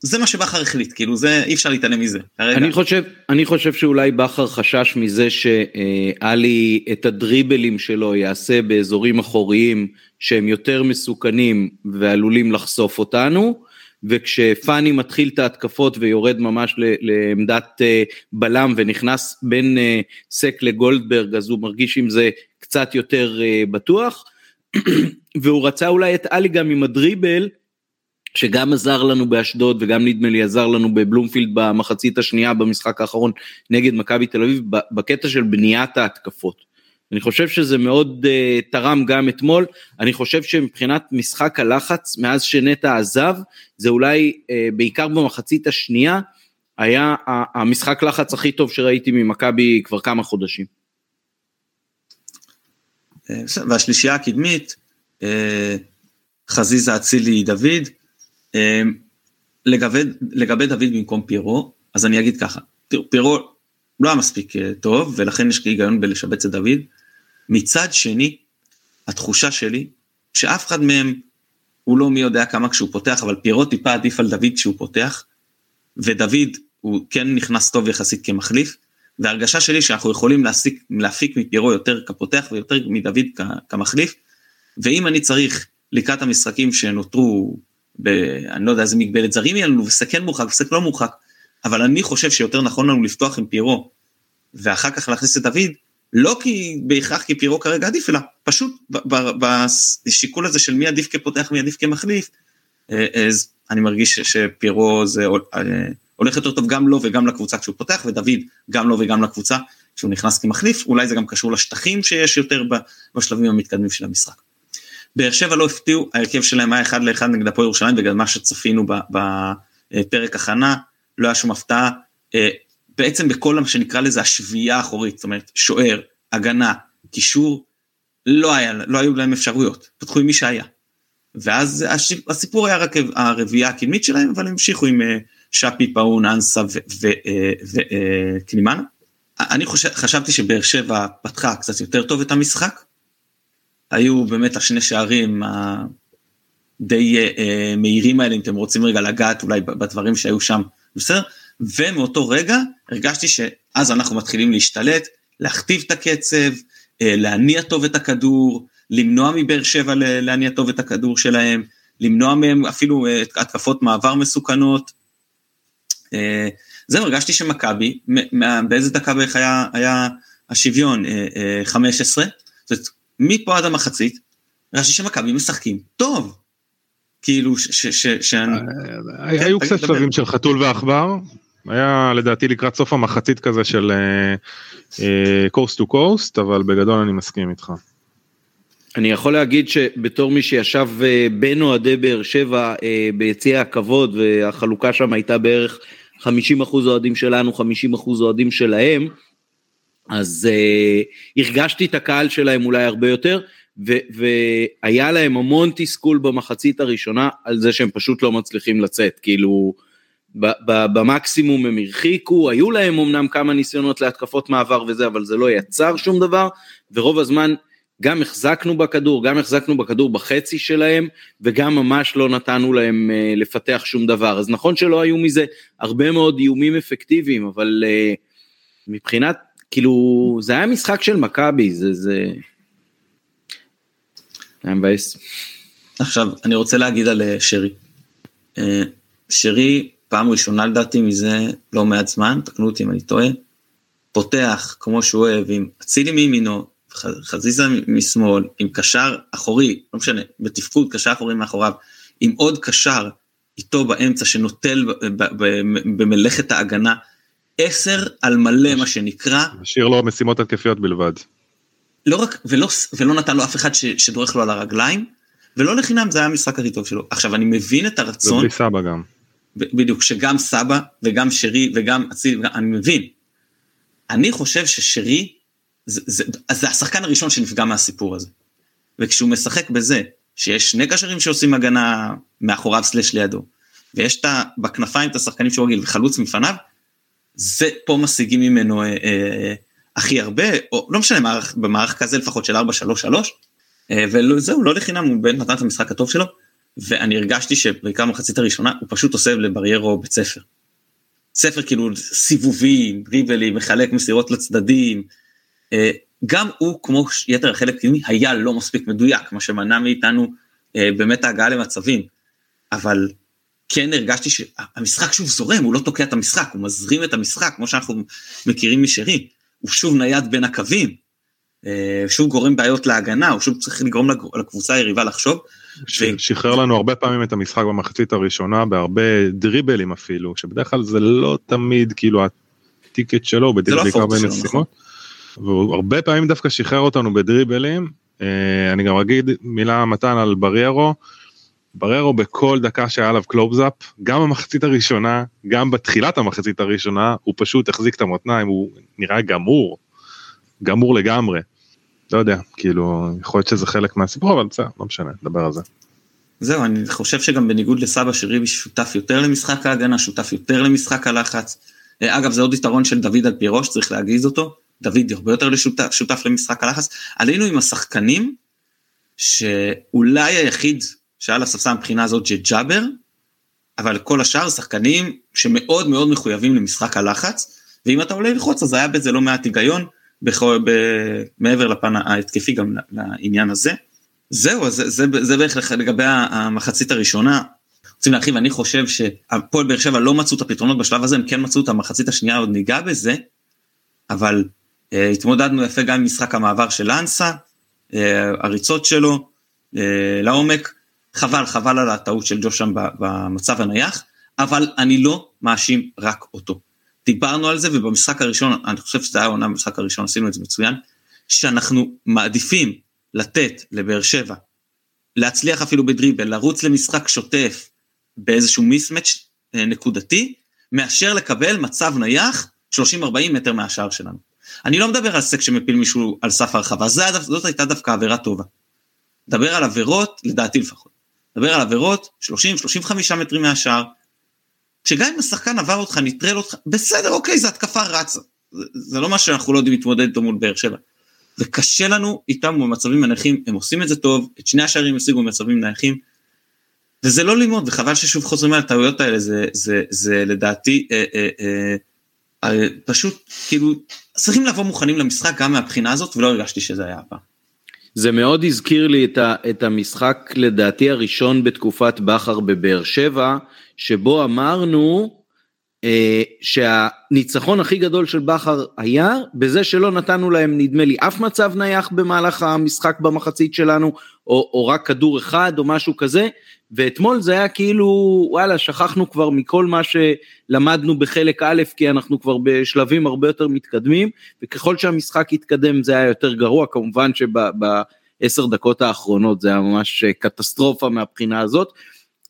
C: זה מה שבכר החליט כאילו זה אי אפשר להתעלם מזה. כרגע.
A: אני חושב, אני חושב שאולי בכר חשש מזה שעלי את הדריבלים שלו יעשה באזורים אחוריים שהם יותר מסוכנים ועלולים לחשוף אותנו, וכשפאני מתחיל את ההתקפות ויורד ממש ל- לעמדת אה, בלם ונכנס בין אה, סק לגולדברג אז הוא מרגיש עם זה קצת יותר אה, בטוח, והוא רצה אולי את עלי גם עם הדריבל שגם עזר לנו באשדוד וגם נדמה לי עזר לנו בבלומפילד במחצית השנייה במשחק האחרון נגד מכבי תל אביב בקטע של בניית ההתקפות. אני חושב שזה מאוד uh, תרם גם אתמול, אני חושב שמבחינת משחק הלחץ מאז שנטע עזב זה אולי uh, בעיקר במחצית השנייה היה המשחק לחץ הכי טוב שראיתי ממכבי כבר כמה חודשים.
C: אה, והשלישייה הקדמית, אה, חזיזה אצילי דוד, אה, לגבי, לגבי דוד במקום פירו, אז אני אגיד ככה, תראו, פירו לא היה מספיק טוב, ולכן יש היגיון בלשבץ את דוד. מצד שני, התחושה שלי, שאף אחד מהם הוא לא מי יודע כמה כשהוא פותח, אבל פירו טיפה עדיף על דוד כשהוא פותח, ודוד הוא כן נכנס טוב יחסית כמחליף, והרגשה שלי שאנחנו יכולים להסיק, להפיק מפירו יותר כפותח ויותר מדוד כ- כמחליף, ואם אני צריך לקראת המשחקים שנותרו, ב, אני לא יודע איזה מגבלת זרים יהיה לנו, וסק כן מורחק וסק לא מורחק, אבל אני חושב שיותר נכון לנו לפתוח עם פירו, ואחר כך להכניס את דוד, לא כי בהכרח כי פירו כרגע עדיף, אלא פשוט בשיקול הזה של מי עדיף כפותח, מי עדיף כמחליף, אה, אז אני מרגיש שפירו זה אה, הולך יותר טוב גם לו וגם לקבוצה כשהוא פותח, ודוד גם לו וגם לקבוצה כשהוא נכנס כמחליף, אולי זה גם קשור לשטחים שיש יותר בשלבים המתקדמים של המשחק. באר שבע לא הפתיעו, ההרכב שלהם היה אחד לאחד נגד הפועל ירושלים, בגלל מה שצפינו בפרק הכנה, לא היה שום הפתעה. אה, בעצם בכל מה שנקרא לזה השביעייה האחורית, זאת אומרת שוער, הגנה, קישור, לא, היה, לא היו להם אפשרויות, פתחו עם מי שהיה. ואז הסיפור היה רק הרביעייה הקדמית שלהם, אבל המשיכו עם אה, שפי, פאון, אנסה וקלימאנה. אני חושב, חשבתי שבאר שבע פתחה קצת יותר טוב את המשחק. היו באמת השני שערים הדי אה, אה, מהירים האלה, אם אתם רוצים רגע לגעת אולי בדברים שהיו שם, בסדר? ומאותו רגע הרגשתי שאז אנחנו מתחילים להשתלט, להכתיב את הקצב, אה, להניע טוב את הכדור, למנוע מבאר שבע להניע טוב את הכדור שלהם, למנוע מהם אפילו אה, התקפות מעבר מסוכנות. אה, זהו, הרגשתי שמכבי, באיזה דקה בערך היה, היה השוויון? אה, אה, 15? זאת אומרת, מפה עד המחצית, הרגשתי שמכבי משחקים טוב. כאילו, ש... ש, ש, שאני...
B: היו קצת. שלבים של חתול ועכבר, היה לדעתי לקראת סוף המחצית כזה של קורס טו קורסט, אבל בגדול אני מסכים איתך.
A: אני יכול להגיד שבתור מי שישב אה, בין אוהדי באר שבע אה, ביציע הכבוד והחלוקה שם הייתה בערך 50% אוהדים שלנו, 50% אוהדים שלהם, אז uh, הרגשתי את הקהל שלהם אולי הרבה יותר, ו- והיה להם המון תסכול במחצית הראשונה על זה שהם פשוט לא מצליחים לצאת, כאילו ב- ב- במקסימום הם הרחיקו, היו להם אמנם כמה ניסיונות להתקפות מעבר וזה, אבל זה לא יצר שום דבר, ורוב הזמן גם החזקנו בכדור, גם החזקנו בכדור בחצי שלהם, וגם ממש לא נתנו להם uh, לפתח שום דבר. אז נכון שלא היו מזה הרבה מאוד איומים אפקטיביים, אבל uh, מבחינת, כאילו, זה היה משחק של מכבי, זה, זה... היה מבאס.
C: עכשיו, אני רוצה להגיד על אה, שרי. אה, שרי, פעם ראשונה לדעתי מזה לא מעט זמן, תקנו אותי אם אני טועה, פותח כמו שהוא אוהב עם אצילי מימינו, חזיזה משמאל, עם קשר אחורי, לא משנה, בתפקוד קשר אחורי מאחוריו, עם עוד קשר איתו באמצע שנוטל במלאכת ההגנה, עשר על מלא מה שנקרא.
B: משאיר לו משימות התקפיות בלבד.
C: לא רק, ולא, ולא נתן לו אף אחד ש, שדורך לו על הרגליים, ולא לחינם זה היה המשחק הכי טוב שלו. עכשיו אני מבין את הרצון.
B: ובלי סבא גם.
C: בדיוק, שגם סבא וגם שרי וגם אצילי, אני מבין. אני חושב ששרי, זה, זה, זה השחקן הראשון שנפגע מהסיפור הזה. וכשהוא משחק בזה, שיש שני קשרים שעושים הגנה מאחוריו סלש לידו, ויש את בכנפיים את השחקנים שהוא רגיל וחלוץ מפניו, זה פה משיגים ממנו אה, אה, הכי הרבה, או לא משנה, מערך, במערך כזה לפחות של 4-3-3, אה, וזהו, לא לחינם, הוא באמת נתן את המשחק הטוב שלו, ואני הרגשתי שבעיקר במחצית הראשונה הוא פשוט עושה לבריירו בית ספר. ספר כאילו סיבובים, דריבלים, מחלק מסירות לצדדים, אה, גם הוא כמו יתר החלק הקדמי היה לא מספיק מדויק, מה שמנע מאיתנו אה, באמת ההגעה למצבים, אבל כן הרגשתי שהמשחק שוב זורם, הוא לא תוקע את המשחק, הוא מזרים את המשחק, כמו שאנחנו מכירים משרי, הוא שוב נייד בין הקווים, אה, שוב גורם בעיות להגנה, הוא שוב צריך לגרום לקבוצה היריבה לחשוב.
B: שחרר לנו הרבה פעמים את המשחק במחצית הראשונה בהרבה דריבלים אפילו, שבדרך כלל זה לא תמיד כאילו הטיקט שלו, בדרך כלל בעיקר בנסימות. והוא הרבה פעמים דווקא שחרר אותנו בדריבלים. אה, אני גם אגיד מילה מתן על בריירו. בררו בכל דקה שהיה עליו קלובזאפ, גם במחצית הראשונה, גם בתחילת המחצית הראשונה, הוא פשוט החזיק את המותניים, הוא נראה גמור, גמור לגמרי. לא יודע, כאילו, יכול להיות שזה חלק מהסיפור, אבל בסדר, לא משנה, נדבר על זה.
C: זהו, אני חושב שגם בניגוד לסבא שריבי שותף יותר למשחק ההגנה, שותף יותר למשחק הלחץ. אה, אגב, זה עוד יתרון של דוד על פי ראש, צריך להגיז אותו. דוד הרבה יותר לשותף, שותף למשחק הלחץ. עלינו עם השחקנים, שאולי היחיד שהיה לספסל מבחינה הזאת ג'אבר, אבל כל השאר שחקנים שמאוד מאוד מחויבים למשחק הלחץ, ואם אתה עולה ללחוץ אז היה בזה לא מעט היגיון, בכל, ב, מעבר לפן ההתקפי גם לעניין הזה. זהו, זה, זה, זה בערך לגבי המחצית הראשונה. רוצים להרחיב, אני חושב שהפועל באר שבע לא מצאו את הפתרונות בשלב הזה, הם כן מצאו את המחצית השנייה, עוד ניגע בזה, אבל התמודדנו יפה גם עם משחק המעבר של אנסה, אה, הריצות שלו אה, לעומק, חבל, חבל על הטעות של ג'וש שם במצב הנייח, אבל אני לא מאשים רק אותו. דיברנו על זה ובמשחק הראשון, אני חושב שזה היה עונה במשחק הראשון, עשינו את זה מצוין, שאנחנו מעדיפים לתת לבאר שבע, להצליח אפילו בדריבל, לרוץ למשחק שוטף באיזשהו מיסמץ' נקודתי, מאשר לקבל מצב נייח 30-40 מטר מהשער שלנו. אני לא מדבר על סק שמפיל מישהו על סף הרחבה, זאת הייתה דווקא עבירה טובה. מדבר על עבירות, לדעתי לפחות. מדבר על עבירות 30-35 מטרים מהשער, שגם אם השחקן עבר אותך, נטרל אותך, בסדר, אוקיי, זו התקפה רצה. זה, זה לא מה שאנחנו לא יודעים להתמודד איתו מול באר שבע. וקשה לנו איתם במצבים נייחים, הם עושים את זה טוב, את שני השערים השיגו במצבים נייחים, וזה לא ללמוד, וחבל ששוב חוזרים על הטעויות האלה, זה, זה, זה לדעתי אה, אה, אה, פשוט כאילו צריכים לבוא מוכנים למשחק גם מהבחינה הזאת, ולא הרגשתי שזה היה הפעם.
A: זה מאוד הזכיר לי את, ה, את המשחק לדעתי הראשון בתקופת בכר בבאר שבע, שבו אמרנו אה, שהניצחון הכי גדול של בכר היה בזה שלא נתנו להם נדמה לי אף מצב נייח במהלך המשחק במחצית שלנו, או, או רק כדור אחד או משהו כזה, ואתמול זה היה כאילו וואלה שכחנו כבר מכל מה שלמדנו בחלק א' כי אנחנו כבר בשלבים הרבה יותר מתקדמים וככל שהמשחק התקדם זה היה יותר גרוע כמובן שבעשר דקות האחרונות זה היה ממש קטסטרופה מהבחינה הזאת.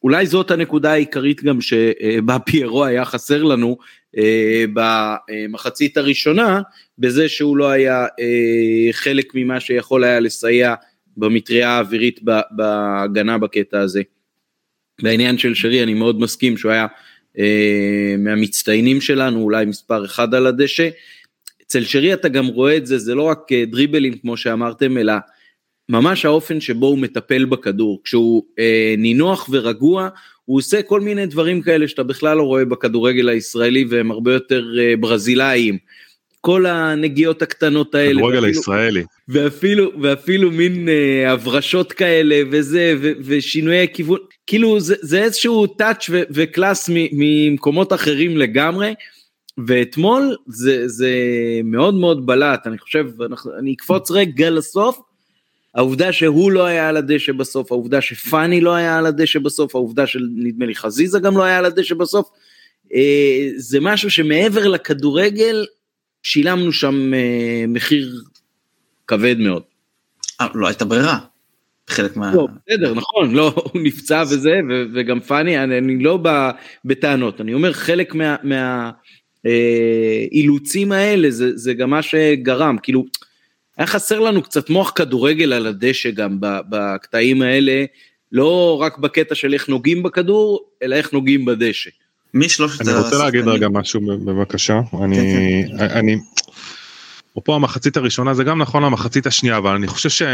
A: אולי זאת הנקודה העיקרית גם שבה פיירו היה חסר לנו אה, במחצית הראשונה בזה שהוא לא היה אה, חלק ממה שיכול היה לסייע במטריה האווירית בהגנה בקטע הזה. בעניין של שרי אני מאוד מסכים שהוא היה אה, מהמצטיינים שלנו, אולי מספר אחד על הדשא. אצל שרי אתה גם רואה את זה, זה לא רק אה, דריבלים כמו שאמרתם, אלא ממש האופן שבו הוא מטפל בכדור. כשהוא אה, נינוח ורגוע, הוא עושה כל מיני דברים כאלה שאתה בכלל לא רואה בכדורגל הישראלי והם הרבה יותר אה, ברזילאיים. כל הנגיעות הקטנות האלה.
B: כדורגל הישראלי.
A: ואפילו, ואפילו מין אה, הברשות כאלה וזה, ו, ושינויי כיוון, כאילו זה, זה איזשהו טאץ' וקלאס ממקומות אחרים לגמרי. ואתמול זה, זה מאוד מאוד בלט, אני חושב, אני אקפוץ רגע לסוף, העובדה שהוא לא היה על הדשא בסוף, העובדה שפאני לא היה על הדשא בסוף, העובדה שנדמה לי חזיזה גם לא היה על הדשא בסוף, אה, זה משהו שמעבר לכדורגל, שילמנו שם אה, מחיר כבד מאוד.
C: אה, לא הייתה ברירה. חלק מה...
A: לא, בסדר, נכון, לא, הוא נפצע וזה, וגם פאני, אני, אני לא בא בטענות, אני אומר חלק מהאילוצים אה, האלה, זה, זה גם מה שגרם, כאילו, היה חסר לנו קצת מוח כדורגל על הדשא גם בקטעים האלה, לא רק בקטע של איך נוגעים בכדור, אלא איך נוגעים בדשא.
B: מי שלושת אני רוצה להגיד רגע משהו בבקשה, אני, כן, כן. אני, אפרופו המחצית הראשונה זה גם נכון למחצית השנייה, אבל אני חושב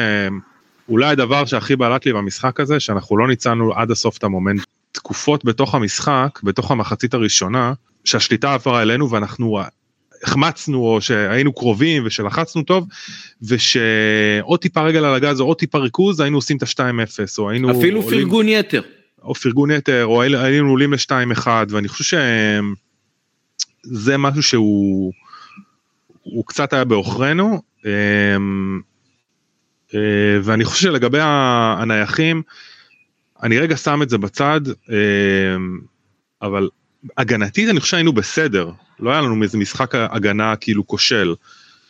B: שאולי הדבר שהכי בלט לי במשחק הזה, שאנחנו לא ניצלנו עד הסוף את המומנט, תקופות בתוך המשחק, בתוך המחצית הראשונה, שהשליטה עברה אלינו ואנחנו החמצנו או שהיינו קרובים ושלחצנו טוב ושעוד טיפה רגל על הגז או עוד טיפה ריכוז היינו עושים את ה-2-0 או היינו
A: אפילו עולים, פרגון יתר
B: או פרגון יתר או היינו עולים ל-2-1 ואני חושב שזה משהו שהוא הוא קצת היה בעוכרינו אמ, אה, ואני חושב שלגבי הנייחים אני רגע שם את זה בצד אמ, אבל הגנתית אני חושב שהיינו בסדר לא היה לנו איזה משחק הגנה כאילו כושל.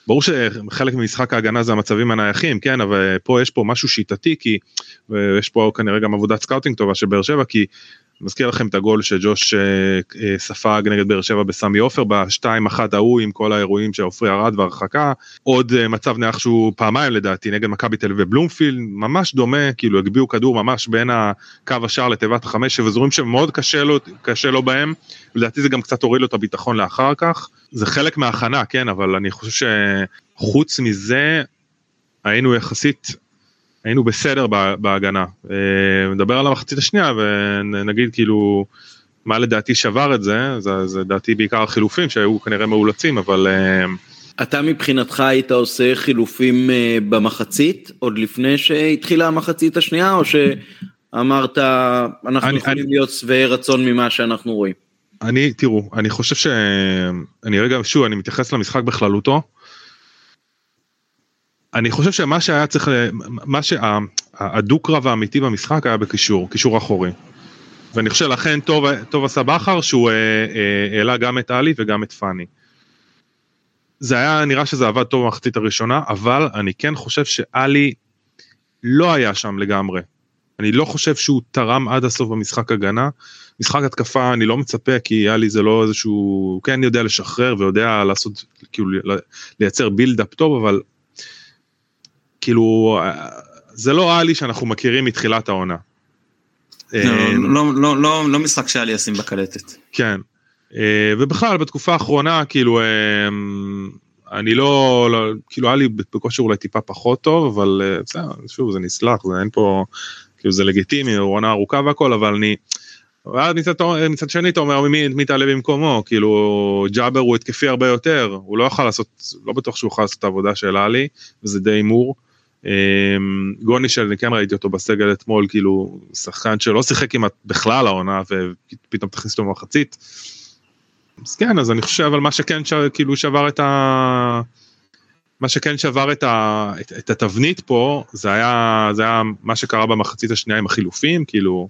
B: ברור שחלק ממשחק ההגנה זה המצבים הנייחים כן אבל פה יש פה משהו שיטתי כי יש פה כנראה גם עבודת scouting טובה של באר שבע כי מזכיר לכם את הגול שג'וש אה, אה, ספג נגד באר שבע בסמי עופר בשתיים אחת ההוא עם כל האירועים של עופרי ארד והרחקה. עוד אה, מצב נייח שהוא פעמיים לדעתי נגד מכבי תל אביב בבלומפילד ממש דומה כאילו הגביהו כדור ממש בין הקו השער לתיבת החמש ואזורים שמאוד קשה לו קשה לו בהם. לדעתי זה גם קצת הוריד לו את הביטחון לאחר כך. זה חלק מההכנה כן אבל אני חושב שחוץ מזה היינו יחסית היינו בסדר בהגנה. אה, נדבר על המחצית השנייה ונגיד כאילו מה לדעתי שבר את זה, זה, זה דעתי בעיקר החילופים שהיו כנראה מאולצים אבל... אה,
A: אתה מבחינתך היית עושה חילופים אה, במחצית עוד לפני שהתחילה המחצית השנייה או שאמרת אנחנו אני, יכולים אני, להיות שבעי רצון ממה שאנחנו רואים?
B: אני תראו אני חושב שאני רגע שוב אני מתייחס למשחק בכללותו. אני חושב שמה שהיה צריך, מה שהדו-קרב האמיתי במשחק היה בקישור, קישור אחורי. ואני חושב לכן טוב, טוב עשה בכר שהוא אה, אה, העלה גם את עלי וגם את פאני. זה היה נראה שזה עבד טוב במחצית הראשונה, אבל אני כן חושב שעלי לא היה שם לגמרי. אני לא חושב שהוא תרם עד הסוף במשחק הגנה. משחק התקפה אני לא מצפה כי עלי זה לא איזשהו, כן יודע לשחרר ויודע לעשות, כאילו לייצר בילדאפ טוב, אבל כאילו זה לא עלי שאנחנו מכירים מתחילת העונה.
C: לא, אה, לא, לא, לא, משחק שהיה לי ישים בקלטת.
B: כן. אה, ובכלל בתקופה האחרונה כאילו אה, אני לא, לא כאילו היה לי בכושר אולי טיפה פחות טוב אבל בסדר שוב זה נסלח זה אין פה כאילו זה לגיטימי עונה ארוכה והכל אבל אני. ואז מצד, מצד שני אתה אומר מי, מי תעלה במקומו כאילו ג'אבר הוא התקפי הרבה יותר הוא לא יכול לעשות לא בטוח שהוא יכול לעשות את העבודה של עלי וזה די הימור. אמ, גוני שאני כן ראיתי אותו בסגל אתמול כאילו שחקן שלא שיחק כמעט בכלל העונה ופתאום תכניס אותו במחצית. אז כן אז אני חושב אבל מה שכן ש... כאילו שבר את ה... מה שכן שבר את, ה... את, את התבנית פה זה היה זה היה מה שקרה במחצית השנייה עם החילופים כאילו.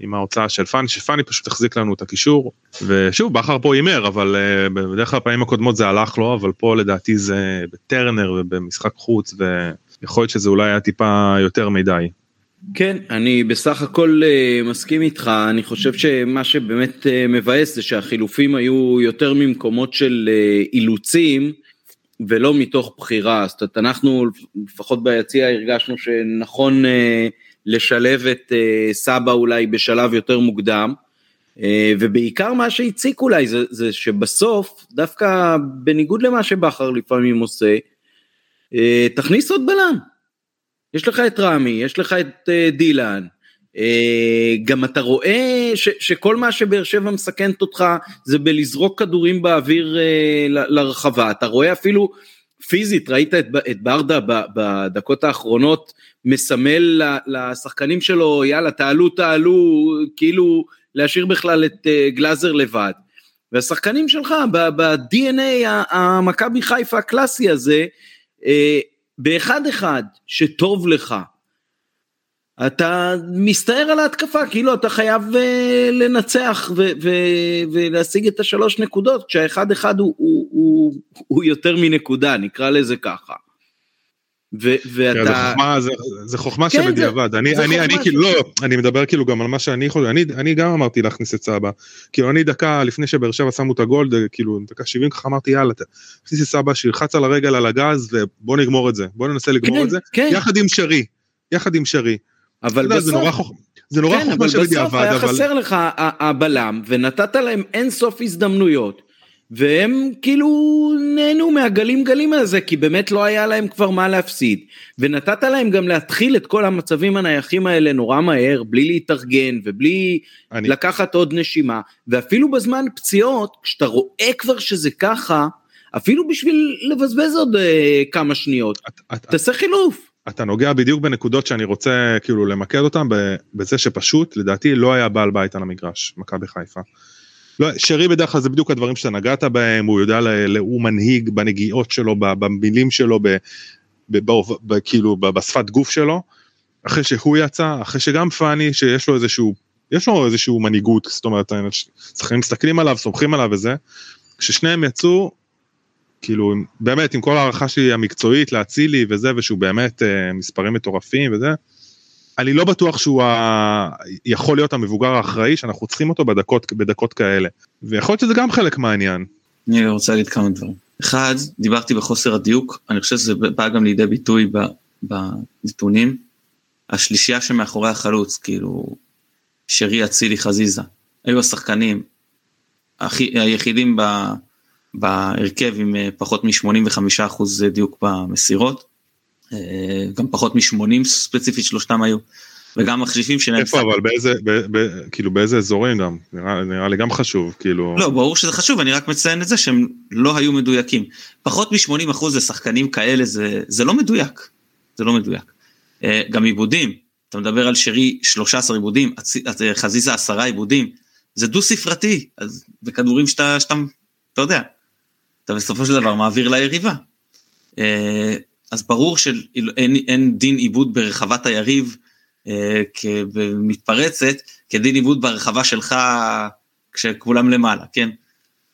B: עם ההוצאה של פאני שפאני פשוט החזיק לנו את הקישור ושוב בכר פה הימר אבל uh, בדרך כלל פעמים הקודמות זה הלך לו אבל פה לדעתי זה בטרנר ובמשחק חוץ ו... יכול להיות שזה אולי היה טיפה יותר מדי.
A: כן, אני בסך הכל uh, מסכים איתך, אני חושב שמה שבאמת uh, מבאס זה שהחילופים היו יותר ממקומות של uh, אילוצים ולא מתוך בחירה, זאת אומרת אנחנו לפחות ביציע הרגשנו שנכון לשלב את סבא אולי בשלב יותר מוקדם, ובעיקר מה שהציק אולי זה, זה שבסוף, דווקא בניגוד למה שבכר לפעמים עושה, אה, תכניס עוד בלם. יש לך את רמי, יש לך את אה, דילן, אה, גם אתה רואה ש, שכל מה שבאר שבע מסכנת אותך זה בלזרוק כדורים באוויר לרחבה, אתה רואה אפילו פיזית, ראית את, את ברדה בדקות האחרונות מסמל לשחקנים שלו, יאללה תעלו תעלו, כאילו להשאיר בכלל את גלאזר לבד. והשחקנים שלך ב-DNA המכבי חיפה הקלאסי הזה, אה, באחד אחד שטוב לך, אתה מסתער על ההתקפה כאילו אתה חייב uh, לנצח ו- ו- ולהשיג את השלוש נקודות כשהאחד אחד הוא, הוא, הוא, הוא יותר מנקודה נקרא לזה ככה.
B: ו- ואתה... זה חוכמה, זה, זה חוכמה כן, שבדיעבד, אני, אני, אני, אני כאילו, לא, אני מדבר כאילו גם על מה שאני יכול, אני, אני גם אמרתי להכניס את סבא, כאילו אני דקה לפני שבאר שבע שמו את הגולד, כאילו דקה 70 ככה אמרתי יאללה, תכניס את סבא שילחץ על הרגל על הגז ובוא נגמור את זה, בוא ננסה לגמור כן, את זה, כן. יחד עם שרי, יחד עם שרי.
A: אבל בסוף,
B: זה נורא, חוכ... זה נורא כן, חוכמה שבדיעבד, אבל...
A: בסוף היה חסר לך הבלם ונתת להם אין סוף הזדמנויות. והם כאילו נהנו מהגלים גלים הזה כי באמת לא היה להם כבר מה להפסיד ונתת להם גם להתחיל את כל המצבים הנייחים האלה נורא מהר בלי להתארגן ובלי אני... לקחת עוד נשימה ואפילו בזמן פציעות כשאתה רואה כבר שזה ככה אפילו בשביל לבזבז עוד אה, כמה שניות את, את, תעשה חילוף.
B: אתה נוגע בדיוק בנקודות שאני רוצה כאילו למקד אותם בזה שפשוט לדעתי לא היה בעל בית על המגרש מכבי חיפה. לא, שרי בדרך כלל זה בדיוק הדברים שאתה נגעת בהם, הוא יודע, הוא מנהיג בנגיעות שלו, במילים שלו, ב, ב, ב, ב, כאילו בשפת גוף שלו, אחרי שהוא יצא, אחרי שגם פאני שיש לו איזשהו, יש לו איזשהו מנהיגות, זאת אומרת, שחקנים מסתכלים עליו, סומכים עליו וזה, כששניהם יצאו, כאילו באמת עם כל הערכה שלי המקצועית להצילי וזה ושהוא באמת אה, מספרים מטורפים וזה, אני לא בטוח שהוא ה... יכול להיות המבוגר האחראי שאנחנו צריכים אותו בדקות, בדקות כאלה. ויכול להיות שזה גם חלק מהעניין.
C: אני רוצה להגיד כמה דברים. אחד, דיברתי בחוסר הדיוק, אני חושב שזה בא גם לידי ביטוי בנתונים. השלישייה שמאחורי החלוץ, כאילו, שרי, אצילי, חזיזה, היו השחקנים היחידים ב... בהרכב עם אה, פחות מ-85% דיוק במסירות. אה, גם פחות מ-80 ספציפית שלושתם היו. וגם מחליפים שלהם.
B: איפה אבל באיזה, ב, ב, כאילו באיזה אזורים גם, נראה, נראה לי גם חשוב, כאילו.
C: לא, ברור שזה חשוב, אני רק מציין את זה שהם לא היו מדויקים. פחות מ-80 אחוז לשחקנים כאלה זה, זה לא מדויק, זה לא מדויק. אה, גם עיבודים, אתה מדבר על שרי 13 עיבודים, חזיזה 10 עיבודים, זה דו ספרתי, אז בכדורים שאתה, שאתה, אתה יודע, אתה בסופו של דבר מעביר ליריבה. אה, אז ברור שאין אין דין עיבוד ברחבת היריב אה, כמתפרצת, כדין עיבוד ברחבה שלך כשכולם למעלה, כן?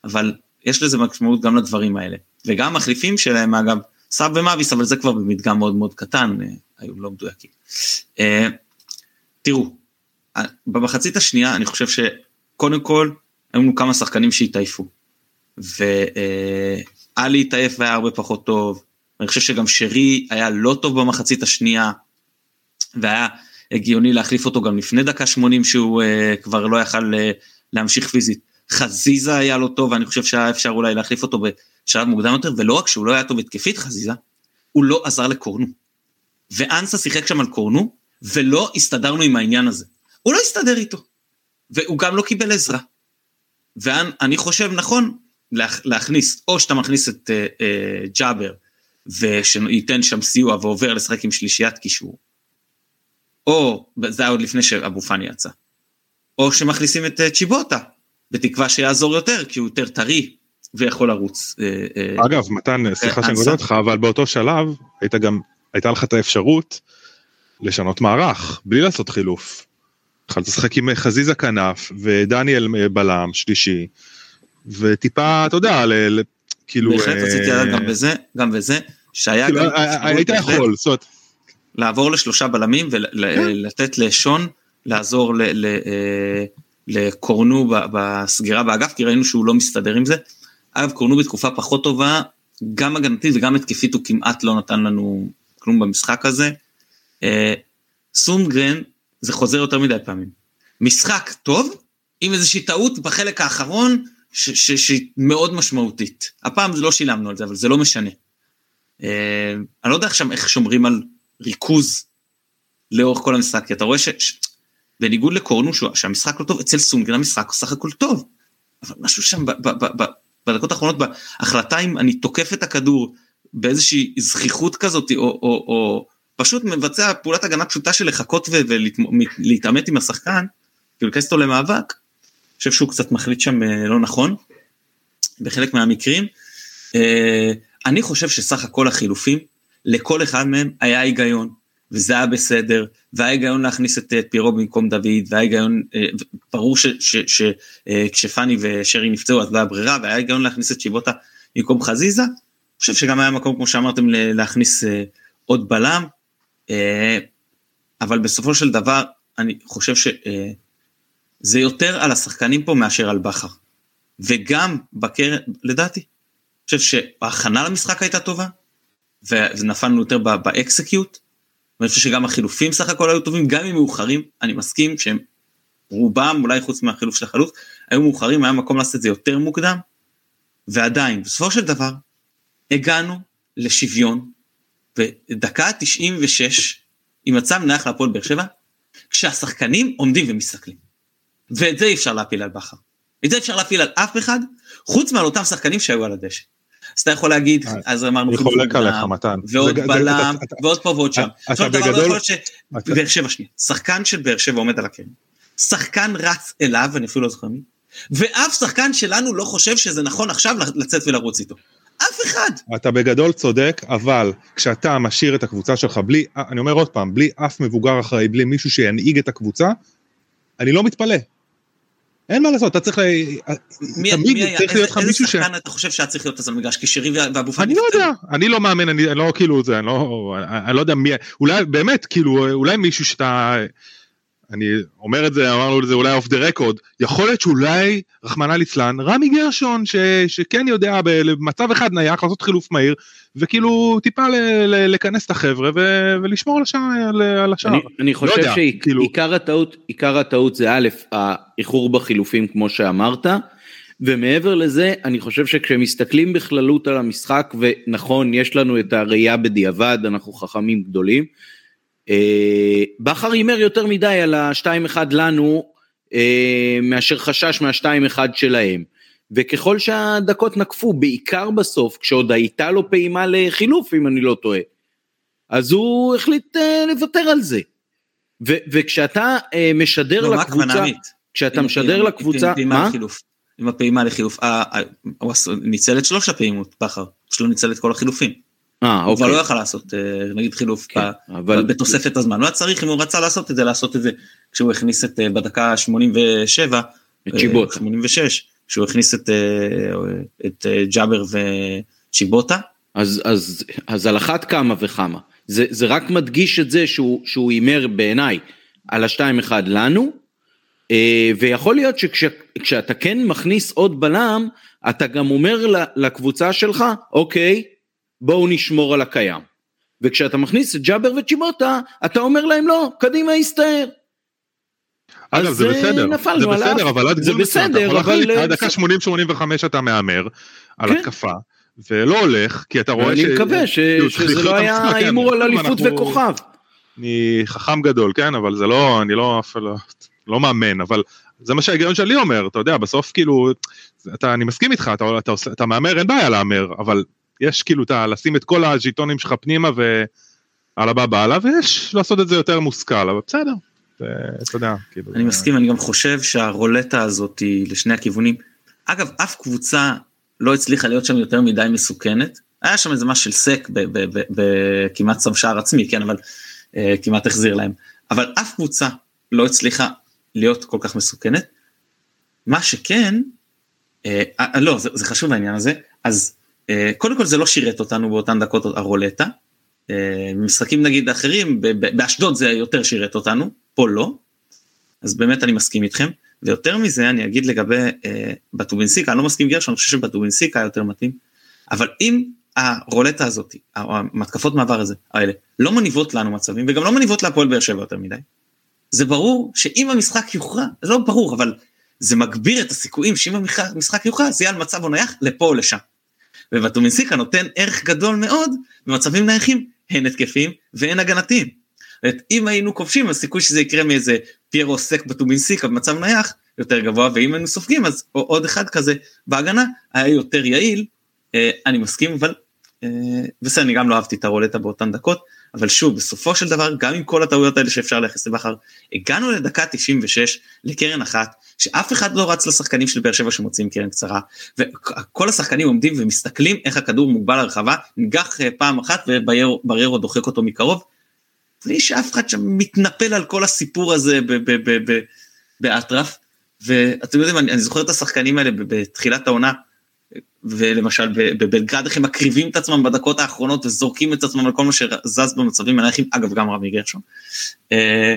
C: אבל יש לזה משמעות גם לדברים האלה. וגם המחליפים שלהם, אגב, סאב ומאביס, אבל זה כבר במדגם מאוד מאוד קטן, אה, היו לא מדויקים. אה, תראו, אה, במחצית השנייה אני חושב שקודם כל, היו לנו כמה שחקנים שהתעייפו. ואלי התעייף והיה הרבה פחות טוב, אני חושב שגם שרי היה לא טוב במחצית השנייה, והיה הגיוני להחליף אותו גם לפני דקה 80 שהוא uh, כבר לא יכל uh, להמשיך פיזית. חזיזה היה לא טוב, ואני חושב שהיה אפשר אולי להחליף אותו בשלב מוקדם יותר, ולא רק שהוא לא היה טוב התקפית חזיזה, הוא לא עזר לקורנו. ואנסה שיחק שם על קורנו, ולא הסתדרנו עם העניין הזה. הוא לא הסתדר איתו, והוא גם לא קיבל עזרה. ואני חושב נכון להכניס, או שאתה מכניס את uh, uh, ג'אבר ושייתן שם סיוע ועובר לשחק עם שלישיית קישור. או, זה היה עוד לפני שאבו פאני יצא. או שמכניסים את אה, צ'יבוטה, בתקווה שיעזור יותר, כי הוא יותר טרי ויכול לרוץ. אה,
B: אה, אגב, מתן, סליחה שאני גודל אותך, אבל באותו שלב היית גם, הייתה לך את האפשרות לשנות מערך, בלי לעשות חילוף. יכולת לשחק עם חזיזה כנף ודניאל בלם שלישי, וטיפה, אתה יודע, כאילו...
C: בהחלט רציתי לדעת גם בזה, גם בזה, שהיה כאילו,
B: גם... אה, אה, היית יכול, זאת אומרת...
C: לעבור לשלושה בלמים ולתת כן. לשון לעזור אה, לקורנו בסגירה באגף, כי ראינו שהוא לא מסתדר עם זה. אגב, קורנו בתקופה פחות טובה, גם הגנתית וגם התקפית הוא כמעט לא נתן לנו כלום במשחק הזה. סונגרן, זה חוזר יותר מדי פעמים. משחק טוב, עם איזושהי טעות בחלק האחרון, שהיא מאוד משמעותית. הפעם לא שילמנו על זה, אבל זה לא משנה. אה, אני לא יודע עכשיו איך שומרים על ריכוז לאורך כל המשחק, כי אתה רואה שבניגוד לקורנו, שהמשחק לא טוב, אצל סונגרן המשחק הוא סך הכל טוב. אבל משהו שם ב, ב, ב, ב, בדקות האחרונות, בהחלטה אם אני תוקף את הכדור באיזושהי זכיחות כזאת, או, או, או פשוט מבצע פעולת הגנה פשוטה של לחכות ולהתעמת עם השחקן, כאילו להיכנס אותו למאבק, חושב שהוא קצת מחליט שם אה, לא נכון, בחלק מהמקרים. אה, אני חושב שסך הכל החילופים, לכל אחד מהם היה היגיון, וזה היה בסדר, והיה היגיון להכניס את פירו במקום דוד, והיה היגיון, ברור שכשפאני ושרי נפצעו אז לא היה ברירה, והיה היגיון להכניס את שיבוטה במקום חזיזה. אני חושב שגם היה מקום, כמו שאמרתם, להכניס עוד בלם, אבל בסופו של דבר, אני חושב שזה יותר על השחקנים פה מאשר על בכר. וגם בקרן, לדעתי, אני חושב שההכנה למשחק הייתה טובה, ונפלנו יותר באקסקיוט, ואני חושב שגם החילופים סך הכל היו טובים, גם אם מאוחרים, אני מסכים שהם רובם, אולי חוץ מהחילוף של החלוץ, היו מאוחרים, היה מקום לעשות את זה יותר מוקדם, ועדיין, בסופו של דבר, הגענו לשוויון, ודקה 96, עם מצב נח להפועל באר שבע, כשהשחקנים עומדים ומסתכלים. ואת זה אי אפשר להפיל על בכר. את זה אפשר להפיל על אף אחד, חוץ מעל אותם שחקנים שהיו על הדשא. אז אתה יכול להגיד,
B: אה,
C: אז אמרנו,
B: אני חולק עליך מתן.
C: ועוד בלם, ועוד פה ועוד שם.
B: אתה בגדול-
C: שבאר שבע שנייה, שחקן של באר שבע עומד על הקרן, שחקן רץ אליו, אני אפילו לא זוכר מי, ואף שחקן שלנו לא חושב שזה נכון עכשיו לצאת ולרוץ איתו. אף אחד.
B: אתה בגדול צודק, אבל כשאתה משאיר את הקבוצה שלך בלי, אני אומר עוד פעם, בלי אף מבוגר אחראי, בלי מישהו שינהיג את הקבוצה, אני לא מתפלא. אין מה לעשות, אתה צריך,
C: מי,
B: תמיד
C: מי היה,
B: צריך
C: איזה,
B: להיות לך
C: איזה
B: מישהו ש...
C: שחקן אתה חושב שהיה צריך להיות אז על המגרש? כי שרי ואבו פאני
B: אני לא. יודע, אני לא מאמן, אני לא כאילו זה, אני לא, אני אני לא יודע מי, אולי באמת, כאילו, אולי מישהו שאתה, אני אומר את זה, אמרנו את זה אולי אוף דה רקורד, יכול להיות שאולי, רחמנא ליצלן, רמי גרשון, ש, שכן יודע במצב אחד נייח לעשות חילוף מהיר, וכאילו טיפה ל, ל, לכנס את החבר'ה ו, ולשמור על השער. על, על השער.
A: אני, אני חושב
B: יודע, כאילו-
A: שעיקר הטעות, עיקר הטעות זה א', האיחור בחילופים כמו שאמרת, ומעבר לזה, אני חושב שכשמסתכלים בכללות על המשחק, ונכון, יש לנו את הראייה בדיעבד, אנחנו חכמים גדולים, בכר הימר יותר מדי על ה-2-1 לנו, אה, מאשר חשש מה-2-1 שלהם. וככל שהדקות נקפו, בעיקר בסוף, כשעוד הייתה לו פעימה לחילוף, אם אני לא טועה, אז הוא החליט אה, לוותר על זה. ו- וכשאתה אה, משדר
C: לא,
A: לקבוצה? כשאתה משדר
C: הפעימה-
A: לקבוצה,
C: עם פעימה
A: מה?
C: לחילוף. עם הפעימה לחילוף. אה, אה, הוא ניצל את שלוש הפעימות, בכר. פשוט לא ניצל את כל החילופים.
A: אה,
C: הוא כבר
A: אוקיי.
C: לא יכל לעשות, אה, נגיד חילוף
A: כן,
C: ב-
A: אבל
C: בתוספת הזמן. לא היה צריך, אם הוא רצה לעשות את זה, לעשות את זה כשהוא הכניס את, אה, בדקה 87,
A: את צ'יבוט.
C: אה, 86, כשהוא הכניס את, אה, את אה, ג'אבר וצ'יבוטה.
A: אז, אז, אז על אחת כמה וכמה. זה, זה רק מדגיש את זה שהוא, שהוא הימר בעיניי על השתיים אחד לנו, אה, ויכול להיות שכשאתה כן מכניס עוד בלם, אתה גם אומר לקבוצה שלך, אוקיי, בואו נשמור על הקיים. וכשאתה מכניס את ג'אבר וצ'יבוטה, אתה אומר להם לא, קדימה הסתער.
B: אגב, זה
A: אה,
B: בסדר, זה. בסדר, אבל עד גבול מסוים, אתה יכול להחליט,
A: אה,
B: עד דקה
A: בסדר.
B: 80-85 אתה מהמר על
A: כן.
B: התקפה, ולא הולך, כי אתה רואה
A: ואני מקווה ש,
B: כאילו,
A: שזה לא היה
B: כן,
A: הימור על אליפות וכוכב.
B: אני חכם גדול, כן, אבל זה לא, אני לא אפילו, לא מאמן, אבל זה מה שההיגיון שלי אומר, אתה יודע, בסוף כאילו, אתה, אני מסכים איתך, אתה, אתה, עושה- אתה מהמר, אין בעיה להמר, אבל יש כאילו, אתה לשים את כל הז'יטונים שלך פנימה ועל הבא בעלה, ויש לעשות את זה יותר מושכל, אבל בסדר, אתה יודע, כאילו.
C: אני מסכים, אני גם חושב שהרולטה הזאת היא לשני הכיוונים. אגב, אף קבוצה לא הצליחה להיות שם יותר מדי מסוכנת. היה שם איזה משהו של סק בכמעט צו שער עצמי, כן, אבל אה, כמעט החזיר להם. אבל אף קבוצה לא הצליחה להיות כל כך מסוכנת. מה שכן, אה, אה, לא, זה, זה חשוב העניין הזה, אז קודם כל זה לא שירת אותנו באותן דקות הרולטה. אה, משחקים נגיד אחרים, באשדוד זה יותר שירת אותנו, פה לא. אז באמת אני מסכים איתכם, ויותר מזה אני אגיד לגבי אה, בטובינסיקה, אני לא מסכים גרשון, אני חושב שבטובינסיקה יותר מתאים, אבל אם הרולטה הזאת, המתקפות מעבר הזה, האלה, לא מניבות לנו מצבים, וגם לא מניבות להפועל באר שבע יותר מדי, זה ברור שאם המשחק יוכרע, זה לא ברור, אבל זה מגביר את הסיכויים שאם המשחק יוכרע, זה יהיה על מצב או נייח לפה או לשם. ובטובינסיקה נותן ערך גדול מאוד במצבים נייחים, הן התקפיים והן הגנתיים. זאת אומרת, אם היינו כובשים, הסיכוי שזה יקרה מאיזה פיירו עוסק בטובינסיקה במצב נייח יותר גבוה, ואם היינו סופגים אז עוד אחד כזה בהגנה היה יותר יעיל, אה, אני מסכים, אבל אה, בסדר, אני גם לא אהבתי את הרולטה באותן דקות, אבל שוב, בסופו של דבר, גם עם כל הטעויות האלה שאפשר לייחס לבכר, הגענו לדקה 96 לקרן אחת, שאף אחד לא רץ לשחקנים של באר שבע שמוצאים קרן קצרה, וכל השחקנים עומדים ומסתכלים איך הכדור מוגבל לרחבה, ניגח אה, פעם אחת ובריירו דוחק אותו מקרוב, בלי שאף אחד שם מתנפל על כל הסיפור הזה באטרף, ואתם יודעים, אני, אני זוכר את השחקנים האלה בתחילת העונה, ולמשל בבלגרד איך הם מקריבים את עצמם בדקות האחרונות וזורקים את עצמם על כל מה שזז במצבים הנייחים, אגב גם רמי גרשון. אה,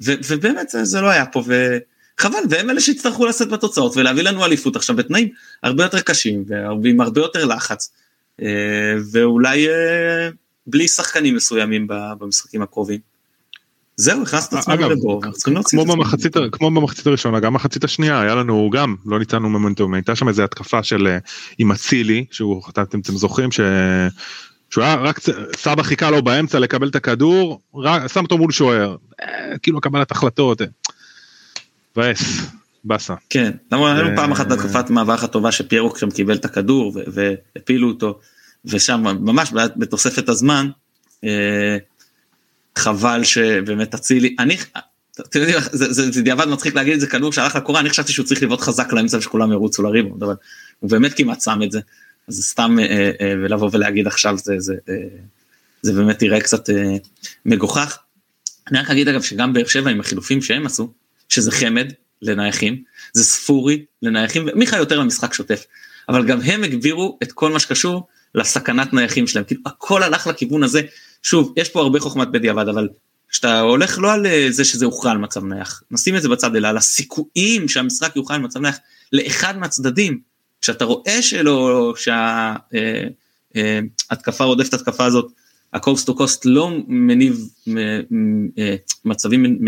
C: ובאמת זה, זה לא היה פה וחבל והם אלה שיצטרכו לשאת בתוצאות ולהביא לנו אליפות עכשיו בתנאים הרבה יותר קשים ועם הרבה יותר לחץ אה, ואולי אה, בלי שחקנים מסוימים במשחקים הקרובים. זהו, הכנסנו את עצמנו לבור, אנחנו צריכים להוציא את עצמנו.
B: כמו במחצית הראשונה, גם במחצית השנייה, היה לנו גם, לא ניתנו מומנטום, הייתה שם איזה התקפה של אה, עם אצילי, שהוא, אתם, זוכרים ש... שהוא היה רק סבא חיכה לו באמצע לקבל את הכדור, רק, שם אותו מול שוער, אה, כאילו קבלת החלטות, אה. מבאס, באסה.
C: כן, למרות היה לנו פעם אחת בתקופת מעבר הטובה שפיירוק שם קיבל את הכדור והפילו אותו, ושם ממש בתוספת הזמן, חבל שבאמת אצילי, אני, אתם יודעים, זה, זה, זה דיעבד מצחיק להגיד את זה, כדור שהלך לקורה, אני חשבתי שהוא צריך לבעוט חזק לאמצע ושכולם ירוצו לריבון, אבל הוא באמת כמעט שם את זה, אז סתם אה, אה, ולבוא ולהגיד עכשיו זה, זה, אה, זה באמת יראה קצת מגוחך. אני רק אגיד אגב שגם באר שבע עם החילופים שהם עשו, שזה חמד לנייחים, זה ספורי לנייחים, ומיכה יותר למשחק שוטף, אבל גם הם הגבירו את כל מה שקשור לסכנת נייחים שלהם, כאילו הכל הלך לכיוון הזה, שוב, יש פה הרבה חוכמת בדיעבד, אבל כשאתה הולך לא על אה, זה שזה יוכרע על מצב נייח, נשים את זה בצד, אלא על הסיכויים שהמשחק יוכרע על מצב נייח לאחד מהצדדים, כשאתה רואה שלא, שההתקפה אה, רודפת התקפה הזאת, הקוסט טו קוסט לא מניב אה, מצבים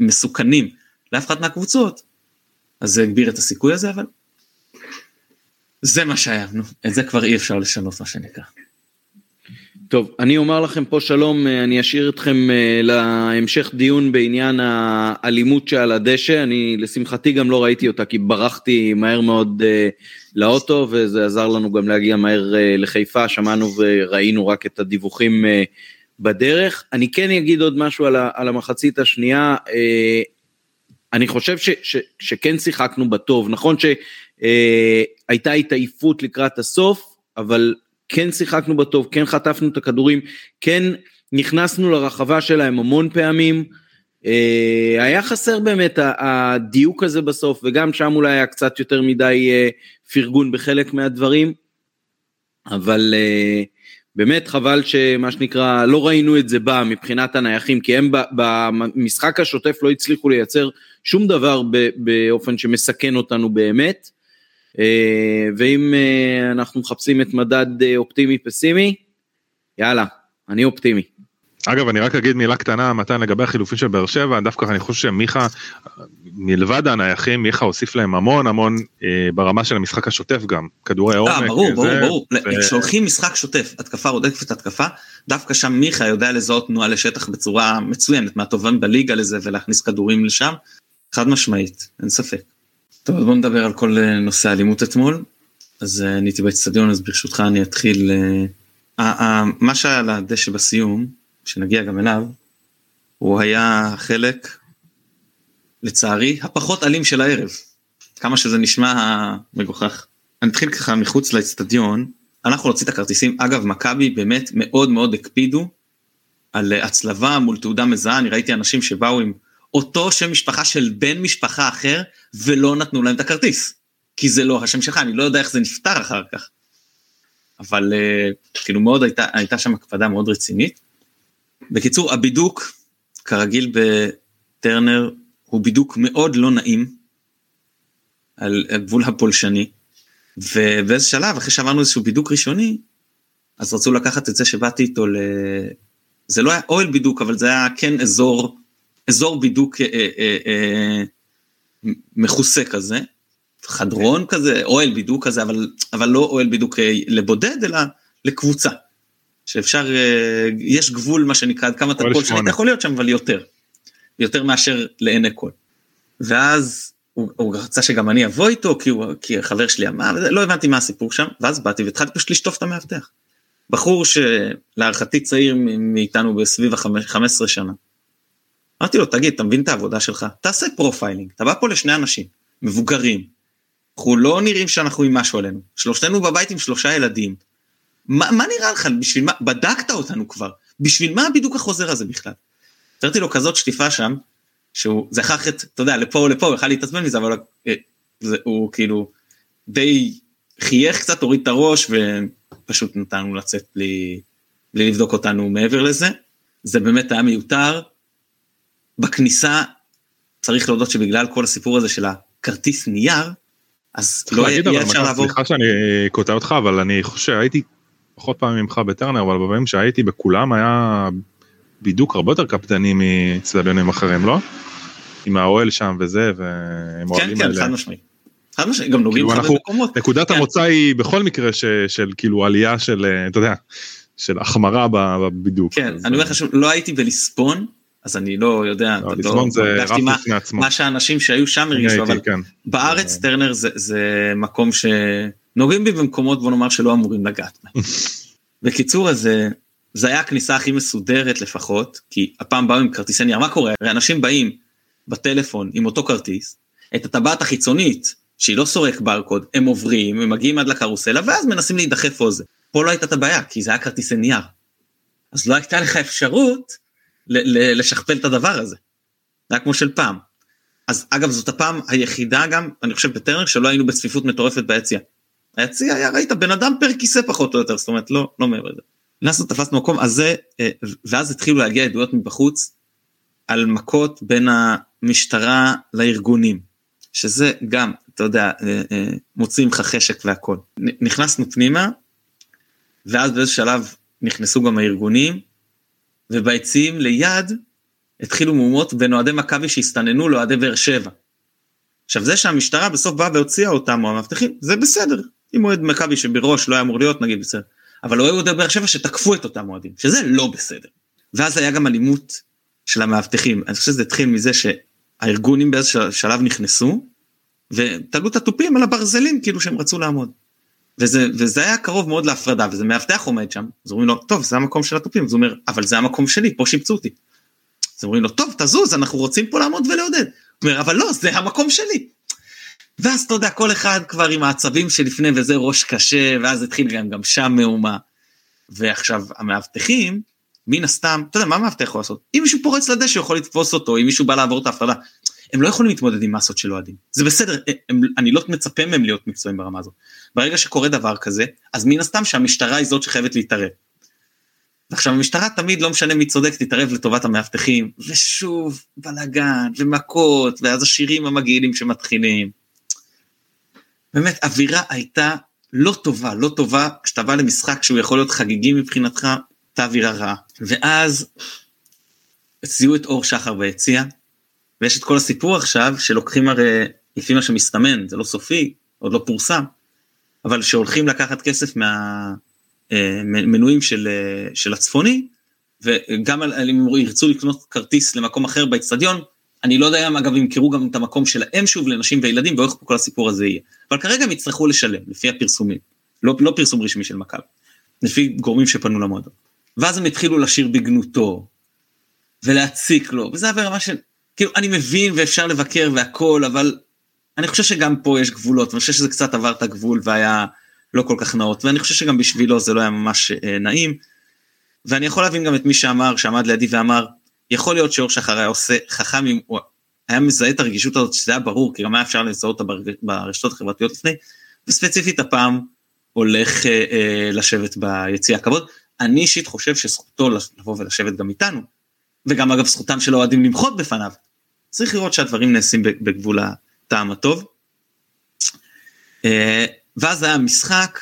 C: מסוכנים לאף אחת מהקבוצות, אז זה הגביר את הסיכוי הזה, אבל זה מה שהיה, נו, את זה כבר אי אפשר לשנות מה שנקרא.
A: טוב, אני אומר לכם פה שלום, אה, אני אשאיר אתכם אה, להמשך דיון בעניין האלימות שעל הדשא, אני לשמחתי גם לא ראיתי אותה כי ברחתי מהר מאוד אה, לאוטו וזה עזר לנו גם להגיע מהר לחיפה, שמענו וראינו רק את הדיווחים בדרך. אני כן אגיד עוד משהו על המחצית השנייה, אני חושב ש, ש, שכן שיחקנו בטוב, נכון שהייתה התעייפות לקראת הסוף, אבל כן שיחקנו בטוב, כן חטפנו את הכדורים, כן נכנסנו לרחבה שלהם המון פעמים. אה, היה חסר באמת הדיוק הזה בסוף, וגם שם אולי היה קצת יותר מדי אה, פרגון בחלק מהדברים, אבל אה, באמת חבל שמה שנקרא, לא ראינו את זה בא מבחינת הנייחים, כי הם במשחק השוטף לא הצליחו לייצר שום דבר באופן שמסכן אותנו באמת. אה, ואם אה, אנחנו מחפשים את מדד אה, אופטימי פסימי, יאללה, אני אופטימי.
B: אגב אני רק אגיד מילה קטנה מתן לגבי החילופים של באר שבע דווקא אני חושב שמיכה מלבד הנייחים מיכה הוסיף להם המון המון אה, ברמה של המשחק השוטף גם כדורי עומק.
C: ברור ברור ברור כשהולכים משחק שוטף התקפה רודפת התקפה דווקא שם מיכה יודע לזהות תנועה לשטח בצורה מצוינת מהטובים בליגה לזה ולהכניס כדורים לשם חד משמעית אין ספק. טוב, בוא נדבר על כל אה, נושא האלימות אתמול. אז אה, אני הייתי באצטדיון, אז ברשותך אני אתחיל. אה, מה שהיה על הדשא בסיום, שנגיע גם אליו, הוא היה חלק, לצערי, הפחות אלים של הערב. כמה שזה נשמע מגוחך. אני אתחיל ככה מחוץ לאצטדיון, אנחנו נוציא את הכרטיסים, אגב מכבי באמת מאוד מאוד הקפידו על הצלבה מול תעודה מזהה, אני ראיתי אנשים שבאו עם אותו שם משפחה של בן משפחה אחר, ולא נתנו להם את הכרטיס. כי זה לא השם שלך, אני לא יודע איך זה נפתר אחר כך. אבל uh, כאילו מאוד הייתה, הייתה שם הקפדה מאוד רצינית. בקיצור, הבידוק, כרגיל בטרנר, הוא בידוק מאוד לא נעים, על הגבול הפולשני, ובאיזה שלב, אחרי שעברנו איזשהו בידוק ראשוני, אז רצו לקחת את זה שבאתי איתו ל... זה לא היה אוהל בידוק, אבל זה היה כן אזור אזור בידוק אה, אה, אה, מכוסה כזה, חדרון כזה, אוהל בידוק כזה, אבל, אבל לא אוהל בידוק לבודד, אלא לקבוצה. שאפשר, יש גבול מה שנקרא, עד כמה אתה כל שני, אתה יכול להיות שם, אבל יותר. יותר מאשר לעיני כל. ואז הוא, הוא רצה שגם אני אבוא איתו, כי, הוא, כי חבר שלי אמר, לא הבנתי מה הסיפור שם, ואז באתי והתחלתי פשוט לשטוף את המאבטח. בחור שלהערכתי צעיר מאיתנו בסביב ה-15 שנה. אמרתי לו, תגיד, אתה מבין את העבודה שלך? תעשה profiling, אתה בא פה לשני אנשים, מבוגרים, אנחנו לא נראים שאנחנו עם משהו עלינו, שהשארנו בבית עם שלושה ילדים. מה, מה נראה לך, בשביל מה, בדקת אותנו כבר, בשביל מה בדיוק החוזר הזה בכלל? נתתי לו כזאת שטיפה שם, שהוא לקח את, אתה יודע, לפה או לפה, הוא יכל להתעצבן מזה, אבל אה, זה, הוא כאילו די חייך קצת, הוריד את הראש ופשוט נתן לנו לצאת בלי, בלי לבדוק אותנו מעבר לזה. זה באמת היה מיותר. בכניסה צריך להודות שבגלל כל הסיפור הזה של הכרטיס נייר, אז לא יהיה אפשר לעבור.
B: סליחה שאני קוטע אותך, אבל אני חושב שהייתי פחות פעמים ממך בטרנר, אבל בפעמים שהייתי בכולם היה בידוק הרבה יותר קפדני מצלביונים אחרים, לא? עם האוהל שם וזה, והם
C: אוהלים האלה. כן, כן, חד משמעית. חד משמעית, גם נוגעים
B: כאילו לך במקומות. נקודת כן. המוצא היא בכל מקרה של כאילו עלייה של, אה, אתה יודע, של החמרה בבידוק.
C: כן, אני אומר לך שלא הייתי בליסבון, אז אני לא יודע,
B: לא, ליסבון זה רף בפני עצמו.
C: מה שהאנשים שהיו שם הרגישו, אבל כן. בארץ טרנר זה, זה מקום שנוגעים בי במקומות בוא נאמר שלא אמורים לגעת בהם. בקיצור אז זה היה הכניסה הכי מסודרת לפחות, כי הפעם באו עם כרטיסי נייר, מה קורה? הרי אנשים באים בטלפון עם אותו כרטיס, את הטבעת החיצונית, שהיא לא סורק ברקוד, הם עוברים, הם מגיעים עד לקרוסלה, ואז מנסים להידחף או זה. פה לא הייתה את הבעיה, כי זה היה כרטיסי נייר. אז לא הייתה לך אפשרות לשכפל את הדבר הזה. זה היה כמו של פעם. אז אגב זאת הפעם היחידה גם, אני חושב בטרנר, שלא היינו בצפיפות מטורפת ביציע. היציע היה, ראית בן אדם פר כיסא פחות או יותר, זאת אומרת לא, לא מעבר לזה. נכנסנו תפסנו מקום אז זה אה, ואז התחילו להגיע עדויות מבחוץ על מכות בין המשטרה לארגונים שזה גם אתה יודע אה, אה, מוצאים לך חשק והכל נכנסנו פנימה ואז באיזה שלב נכנסו גם הארגונים וביציעים ליד התחילו מהומות בין אוהדי מכבי שהסתננו לאוהדי באר שבע. עכשיו זה שהמשטרה בסוף באה והוציאה אותם או המאבטחים זה בסדר אם אוהד מכבי שבראש לא היה אמור להיות נגיד בסדר אבל היו אוהדי באר שבע שתקפו את אותם אוהדים, שזה לא בסדר. ואז היה גם אלימות של המאבטחים, אני חושב שזה התחיל מזה שהארגונים באיזה שלב נכנסו, ותלו את התופים על הברזלים כאילו שהם רצו לעמוד. וזה, וזה היה קרוב מאוד להפרדה, וזה מאבטח עומד שם, אז אומרים לו, טוב, זה המקום של התופים, אז הוא אומר, אבל זה המקום שלי, פה שיפצו אותי. אז אומרים לו, טוב, תזוז, אנחנו רוצים פה לעמוד ולעודד. הוא אומר, אבל לא, זה המקום שלי. ואז אתה יודע, כל אחד כבר עם העצבים שלפני וזה ראש קשה, ואז התחיל גם, גם שם מהומה. ועכשיו המאבטחים, מן הסתם, אתה יודע, מה מאבטח יכול לעשות? אם מישהו פורץ לדשא, יכול לתפוס אותו, אם מישהו בא לעבור את ההפרדה. הם לא יכולים להתמודד עם מסות של אוהדים. זה בסדר, הם, אני לא מצפה מהם להיות מקצועיים ברמה הזאת. ברגע שקורה דבר כזה, אז מן הסתם שהמשטרה היא זאת שחייבת להתערב. ועכשיו המשטרה תמיד לא משנה מי צודק תתערב לטובת המאבטחים ושוב בלאגן ומכות ואז השירים המגעילים שמתחילים. באמת, אווירה הייתה לא טובה, לא טובה, כשאתה בא למשחק שהוא יכול להיות חגיגי מבחינתך, הייתה אווירה רעה. ואז זיהו את אור שחר ביציע, ויש את כל הסיפור עכשיו, שלוקחים הרי, לפי מה שמסתמן, זה לא סופי, עוד לא פורסם, אבל שהולכים לקחת כסף מהמנויים אה, של, אה, של הצפוני, וגם אם ירצו לקנות כרטיס למקום אחר באצטדיון, אני לא יודע אם אגב ימכרו גם את המקום שלהם שוב לנשים וילדים ואיך כל הסיפור הזה יהיה. אבל כרגע הם יצטרכו לשלם לפי הפרסומים, לא, לא פרסום רשמי של מכבי, לפי גורמים שפנו למועדון. ואז הם התחילו לשיר בגנותו ולהציק לו וזה היה ברמה של כאילו אני מבין ואפשר לבקר והכל אבל אני חושב שגם פה יש גבולות ואני חושב שזה קצת עבר את הגבול והיה לא כל כך נאות ואני חושב שגם בשבילו זה לא היה ממש אה, נעים. ואני יכול להבין גם את מי שאמר שעמד לידי ואמר יכול להיות שאור שחר היה עושה חכם אם הוא היה מזהה את הרגישות הזאת שזה היה ברור כי גם היה אפשר לזהות אותה ברשתות החברתיות לפני וספציפית הפעם הולך אה, אה, לשבת ביציע הכבוד. אני אישית חושב שזכותו לבוא ולשבת גם איתנו וגם אגב זכותם של האוהדים למחות בפניו. צריך לראות שהדברים נעשים בגבול הטעם הטוב. אה, ואז היה משחק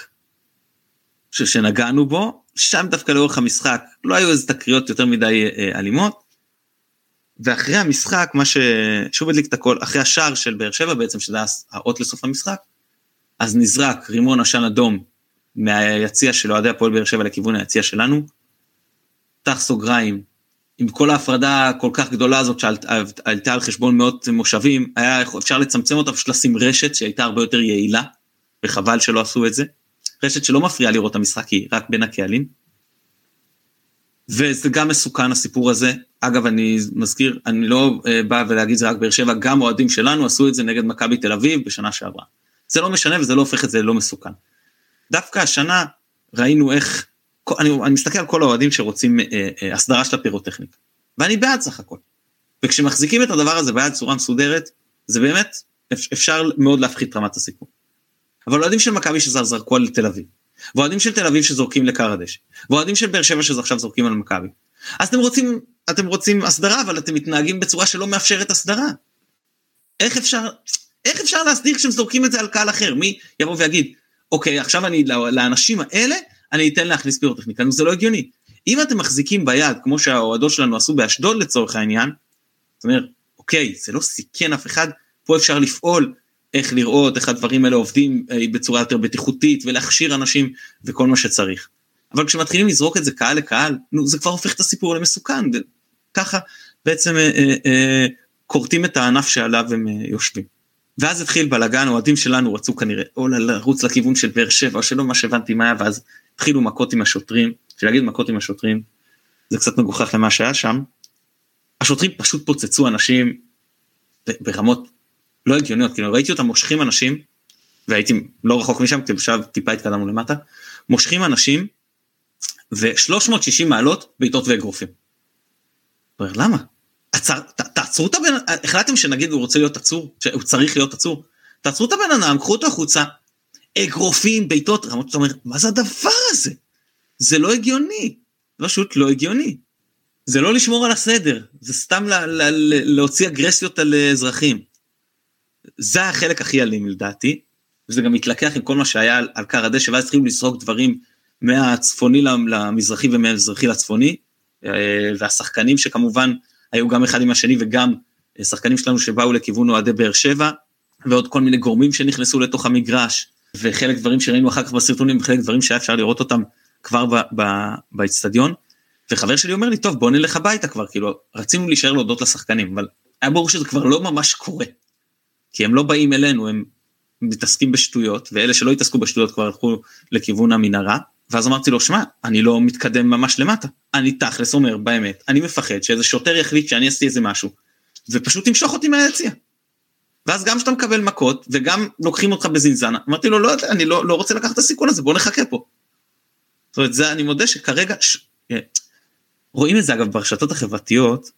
C: שנגענו בו שם דווקא לאורך המשחק לא היו איזה תקריות יותר מדי אה, אלימות. ואחרי המשחק מה ששוב הדליק את הכל אחרי השער של באר שבע בעצם שזה היה האות לסוף המשחק אז נזרק רימון עשן אדום מהיציע של אוהדי הפועל באר שבע לכיוון היציע שלנו. פתח סוגריים עם כל ההפרדה הכל כך גדולה הזאת שעלתה על חשבון מאות מושבים היה אפשר לצמצם אותה פשוט לשים רשת שהייתה הרבה יותר יעילה וחבל שלא עשו את זה. רשת שלא מפריעה לראות את המשחק, היא רק בין הקהלים. וזה גם מסוכן הסיפור הזה. אגב, אני מזכיר, אני לא uh, בא ולהגיד זה רק באר שבע, גם אוהדים שלנו עשו את זה נגד מכבי תל אביב בשנה שעברה. זה לא משנה וזה לא הופך את זה ללא מסוכן. דווקא השנה ראינו איך, אני, אני מסתכל על כל האוהדים שרוצים uh, uh, הסדרה של הפירוטכניקה, ואני בעד סך הכל. וכשמחזיקים את הדבר הזה ביד צורה מסודרת, זה באמת אפשר מאוד להפחית את רמת הסיכון. אבל אוהדים של מכבי שזרקו על תל אביב, ואוהדים של תל אביב שזורקים לקר הדשא, ואוהדים של באר שבע שעכשיו זורקים על מכבי. אז אתם רוצים, אתם רוצים הסדרה, אבל אתם מתנהגים בצורה שלא מאפשרת הסדרה. איך אפשר, איך אפשר להסדיר כשהם זורקים את זה על קהל אחר? מי יבוא ויגיד, אוקיי, עכשיו אני, לאנשים האלה, אני אתן להכניס פירוטכניקה, זה לא הגיוני. אם אתם מחזיקים ביד, כמו שהאוהדות שלנו עשו באשדוד לצורך העניין, זאת אומרת, אוקיי, זה לא סיכן אף אחד, פה אפשר לפעול איך לראות איך הדברים האלה עובדים אה, בצורה יותר בטיחותית ולהכשיר אנשים וכל מה שצריך. אבל כשמתחילים לזרוק את זה קהל לקהל, נו, זה כבר הופך את הסיפור למסוכן, וככה בעצם אה, אה, אה, כורתים את הענף שעליו הם אה, יושבים. ואז התחיל בלאגן, אוהדים שלנו רצו כנראה או לרוץ לכיוון של באר שבע, או שלא מה שהבנתי מה היה, ואז התחילו מכות עם השוטרים, כשלהגיד מכות עם השוטרים, זה קצת מגוחך למה שהיה שם. השוטרים פשוט פוצצו אנשים ברמות לא הגיוניות, כאילו ראיתי אותם מושכים אנשים, והייתי לא רחוק משם, כי עכשיו טיפה התקדמנו למטה, מושכים אנשים, ו-360 מעלות בעיטות ואגרופים. למה? עצר, ת, תעצרו את הבן, החלטתם שנגיד הוא רוצה להיות עצור, שהוא צריך להיות עצור, תעצרו את הבן אדם, קחו אותו החוצה, אגרופים, בעיטות, רמות, אתה אומר, מה זה הדבר הזה? זה לא הגיוני, פשוט לא הגיוני. זה לא לשמור על הסדר, זה סתם לה, לה, לה, להוציא אגרסיות על אזרחים. זה החלק הכי אלים לדעתי, וזה גם מתלקח עם כל מה שהיה על, על קר הדשא, ואז התחילו לזרוק דברים מהצפוני למזרחי ומהמזרחי לצפוני, אה, והשחקנים שכמובן היו גם אחד עם השני וגם אה, שחקנים שלנו שבאו לכיוון אוהדי באר שבע, ועוד כל מיני גורמים שנכנסו לתוך המגרש, וחלק דברים שראינו אחר כך בסרטונים, וחלק דברים שהיה אפשר לראות אותם כבר באצטדיון. וחבר שלי אומר לי, טוב בוא נלך הביתה כבר, כאילו רצינו להישאר להודות לשחקנים, אבל היה ברור שזה כבר לא ממש קורה. כי הם לא באים אלינו, הם מתעסקים בשטויות, ואלה שלא התעסקו בשטויות כבר הלכו לכיוון המנהרה, ואז אמרתי לו, שמע, אני לא מתקדם ממש למטה. אני תכלס אומר באמת, אני מפחד שאיזה שוטר יחליט שאני עשיתי איזה משהו, ופשוט ימשוך אותי מהיציע. ואז גם כשאתה מקבל מכות, וגם לוקחים אותך בזינזנה, אמרתי לו, לא יודע, אני לא, לא רוצה לקחת את הסיכון הזה, בוא נחכה פה. זאת אומרת, זה, אני מודה שכרגע, ש... אה, רואים את זה אגב ברשתות החברתיות,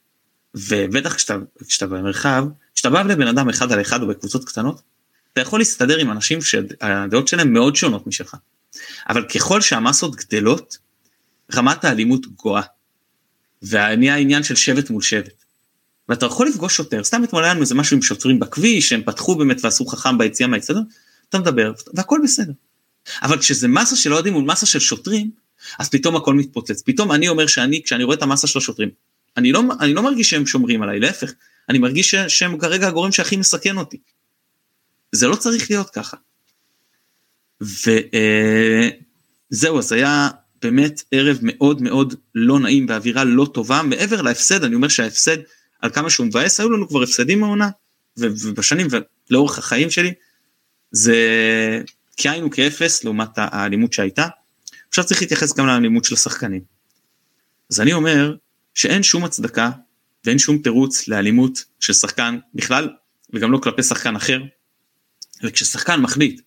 C: ובטח כשאתה, כשאתה במרחב, כשאתה בא לבן אדם אחד על אחד או בקבוצות קטנות, אתה יכול להסתדר עם אנשים שהדעות שלהם מאוד שונות משלך. אבל ככל שהמסות גדלות, רמת האלימות גואה. ונהיה העניין של שבט מול שבט. ואתה יכול לפגוש שוטר, סתם אתמול היה לנו איזה משהו עם שוטרים בכביש, שהם פתחו באמת ועשו חכם ביציאה מהאצטדיון, אתה מדבר והכל בסדר. אבל כשזה מסה של אוהדים מול מסה של שוטרים, אז פתאום הכל מתפוצץ. פתאום אני אומר שאני, כשאני רואה את המסה של השוטרים, אני לא, אני לא מרגיש שהם שומרים עליי, להפך, אני מרגיש שהם כרגע הגורם שהכי מסכן אותי. זה לא צריך להיות ככה. וזהו, אז היה באמת ערב מאוד מאוד לא נעים באווירה לא טובה, מעבר להפסד, אני אומר שההפסד, על כמה שהוא מבאס, היו לנו כבר הפסדים מהעונה, ובשנים ולאורך החיים שלי, זה כאין וכאפס לעומת האלימות שהייתה. עכשיו צריך להתייחס גם לאלימות של השחקנים. אז אני אומר שאין שום הצדקה ואין שום תירוץ לאלימות של שחקן בכלל, וגם לא כלפי שחקן אחר. וכששחקן מחליט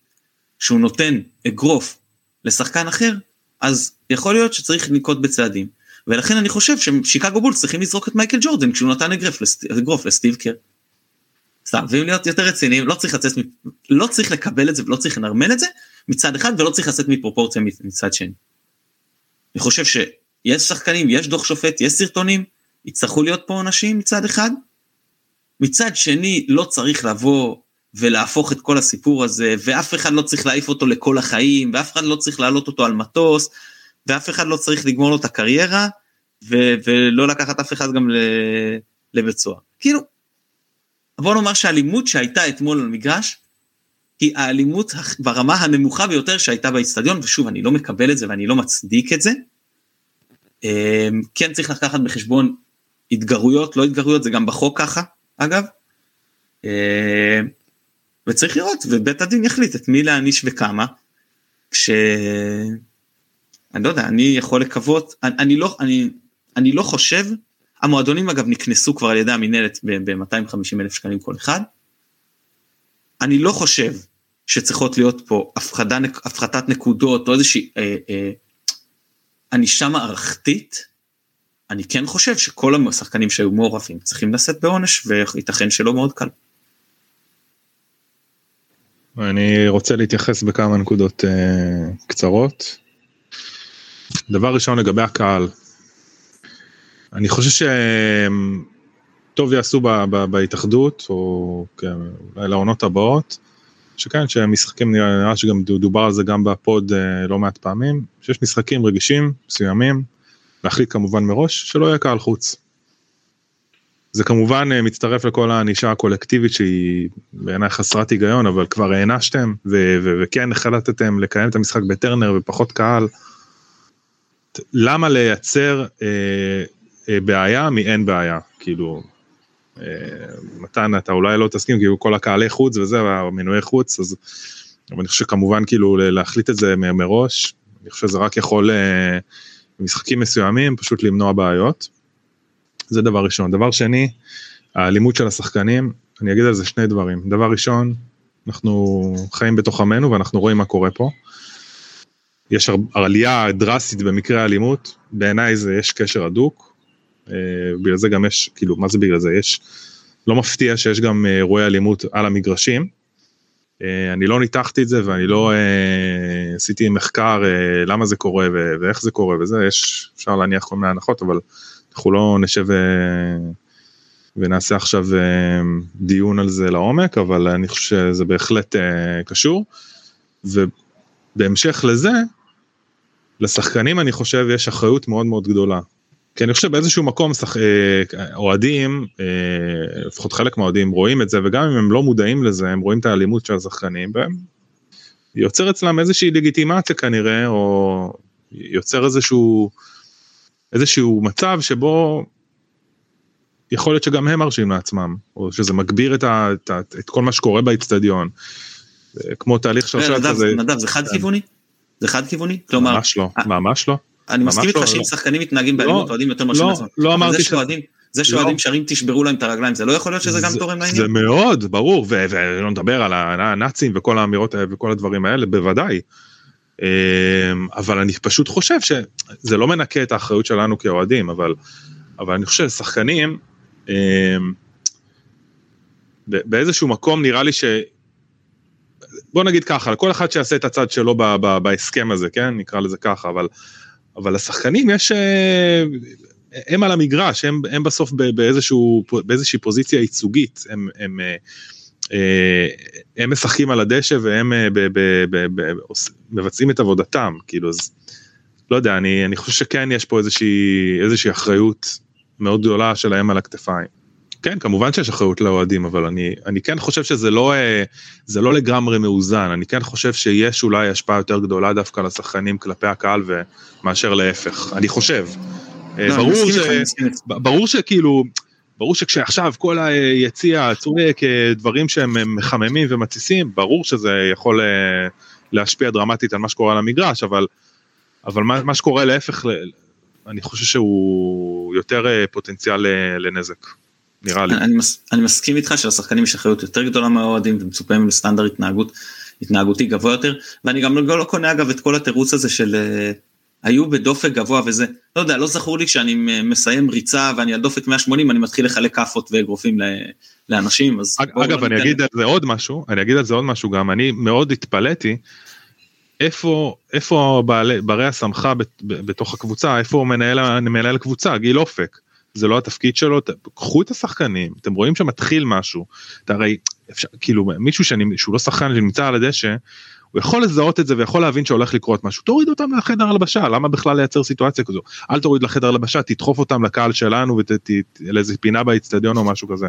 C: שהוא נותן אגרוף לשחקן אחר, אז יכול להיות שצריך לנקוט בצעדים. ולכן אני חושב ששיקגו בולס צריכים לזרוק את מייקל ג'ורדן כשהוא נתן אגרוף, אגרוף לסטיב קר. סתם, ואם להיות יותר רציניים, לא צריך לצאת, לא צריך לקבל את זה ולא צריך לנרמל את זה מצד אחד ולא צריך לצאת מפרופורציה מצד שני. אני חושב שיש שחקנים, יש דוח שופט, יש סרטונים, יצטרכו להיות פה עונשים מצד אחד, מצד שני לא צריך לבוא ולהפוך את כל הסיפור הזה, ואף אחד לא צריך להעיף אותו לכל החיים, ואף אחד לא צריך להעלות אותו על מטוס, ואף אחד לא צריך לגמור לו את הקריירה, ו- ולא לקחת אף אחד גם לבית סוהר. כאילו, בוא נאמר שהאלימות שהייתה אתמול על המגרש, היא האלימות ברמה הנמוכה ביותר שהייתה באיצטדיון, ושוב, אני לא מקבל את זה ואני לא מצדיק את זה. אמ, כן צריך לקחת בחשבון התגרויות, לא התגרויות, זה גם בחוק ככה, אגב. וצריך לראות, ובית הדין יחליט את מי להעניש וכמה. ש... אני לא יודע, אני יכול לקוות, אני, אני לא, אני, אני לא חושב, המועדונים אגב נקנסו כבר על ידי המינהלת ב-250 אלף שקלים כל אחד. אני לא חושב שצריכות להיות פה הפחדה, הפחתת נקודות או איזושהי אה, אה, ענישה מערכתית. אני כן חושב שכל השחקנים שהיו מעורבים צריכים לשאת בעונש וייתכן שלא מאוד קל.
B: אני רוצה להתייחס בכמה נקודות uh, קצרות. דבר ראשון לגבי הקהל. אני חושב שטוב יעשו ב, ב, בהתאחדות או כן, אולי לעונות הבאות. שכן שמשחקים נראה שגם דובר על זה גם בפוד uh, לא מעט פעמים שיש משחקים רגישים מסוימים להחליט כמובן מראש שלא יהיה קהל חוץ. זה כמובן אה, מצטרף לכל הענישה הקולקטיבית שהיא בעיניי חסרת היגיון אבל כבר הענשתם וכן החלטתם לקיים את המשחק בטרנר ופחות קהל. למה לייצר אה, אה, בעיה מאין בעיה כאילו אה, מתן אתה אולי לא תסכים כי כל הקהלי חוץ וזה המנועי חוץ אז אבל אני חושב שכמובן כאילו להחליט את זה מראש אני חושב שזה רק יכול אה, במשחקים מסוימים פשוט למנוע בעיות. זה דבר ראשון. דבר שני, האלימות של השחקנים, אני אגיד על זה שני דברים. דבר ראשון, אנחנו חיים בתוך עמנו ואנחנו רואים מה קורה פה. יש עלייה דרסטית במקרה האלימות, בעיניי זה יש קשר הדוק. אה, בגלל זה גם יש, כאילו, מה זה בגלל זה? יש, לא מפתיע שיש גם אה, אירועי אלימות על המגרשים. אה, אני לא ניתחתי את זה ואני לא עשיתי מחקר למה זה קורה ואיך זה קורה וזה, יש, אפשר להניח כל מיני הנחות, אבל אנחנו לא נשב ו... ונעשה עכשיו אה, דיון על זה לעומק, אבל אני חושב שזה בהחלט אה, קשור. ובהמשך לזה, לשחקנים אני חושב יש אחריות מאוד מאוד גדולה. כי אני חושב באיזשהו מקום שח... אה, אוהדים, לפחות חלק מהאוהדים רואים את זה, וגם אם הם לא מודעים לזה, הם רואים את האלימות של השחקנים, והם יוצר אצלם איזושהי לגיטימציה כנראה, או יוצר איזשהו... איזשהו מצב שבו יכול להיות שגם הם מרשים לעצמם, או שזה מגביר את, ה, את, ה, את כל מה שקורה באיצטדיון. כמו תהליך שרשרת
C: כזה. נדב, זה חד כיווני? זה חד כיווני? כלומר...
B: ממש לא, אה, ממש לא.
C: אני מסכים איתך לא, שאם לא. שחקנים מתנהגים באלימות אוהדים יותר מרשים
B: לעצמם. לא אמרתי ש...
C: זה שאוהדים שרים תשברו להם את הרגליים זה לא יכול להיות שזה גם תורם לעניין?
B: זה מאוד ברור ולא נדבר על הנאצים וכל האמירות וכל הדברים האלה בוודאי. אמ, אבל אני פשוט חושב שזה לא מנקה את האחריות שלנו כאוהדים, אבל, אבל אני חושב ששחקנים, אמ, באיזשהו מקום נראה לי ש... בוא נגיד ככה, כל אחד שיעשה את הצד שלו ב, ב, בהסכם הזה, כן? נקרא לזה ככה, אבל, אבל לשחקנים יש... אה, הם על המגרש, הם, הם בסוף באיזשהו, באיזושהי פוזיציה ייצוגית, הם, הם, אה, הם משחקים על הדשא והם אה, מבצעים את עבודתם כאילו אז לא יודע אני אני חושב שכן יש פה איזושהי איזושהי אחריות מאוד גדולה שלהם על הכתפיים. כן כמובן שיש אחריות לאוהדים אבל אני אני כן חושב שזה לא אה, זה לא לגמרי מאוזן אני כן חושב שיש אולי השפעה יותר גדולה דווקא לשחקנים כלפי הקהל ומאשר להפך אני חושב. לא, ברור, ש... ברור שכאילו ברור שכשעכשיו כל היציע צועק אה, דברים שהם מחממים ומתסיסים, ברור שזה יכול אה, להשפיע דרמטית על מה שקורה על המגרש, אבל, אבל מה, מה שקורה להפך, אני חושב שהוא יותר אה, פוטנציאל לנזק, נראה לי.
C: אני, מס, אני מסכים איתך שלשחקנים יש אחריות יותר גדולה מהאוהדים ומצופה מהם לסטנדרט התנהגות, התנהגותי גבוה יותר, ואני גם לא, לא קונה אגב את כל התירוץ הזה של... היו בדופק גבוה וזה, לא יודע, לא זכור לי שאני מסיים ריצה ואני על דופק 180, אני מתחיל לחלק כאפות ואגרופים לאנשים, אז...
B: אגב, אני אגיד על זה עוד משהו, אני אגיד על זה עוד משהו גם, אני מאוד התפלאתי, איפה, איפה בעלי, ברי הסמכה בתוך הקבוצה, איפה הוא מנהל, מנהל קבוצה, גיל אופק. זה לא התפקיד שלו, קחו את השחקנים, אתם רואים שמתחיל משהו, אתה הרי, אפשר, כאילו מישהו שאני, שהוא לא שחקן שנמצא על הדשא, הוא יכול לזהות את זה ויכול להבין שהולך לקרות משהו, תוריד אותם לחדר הלבשה, למה בכלל לייצר סיטואציה כזו? אל תוריד לחדר הלבשה, תדחוף אותם לקהל שלנו ולאיזה פינה באיצטדיון או משהו כזה.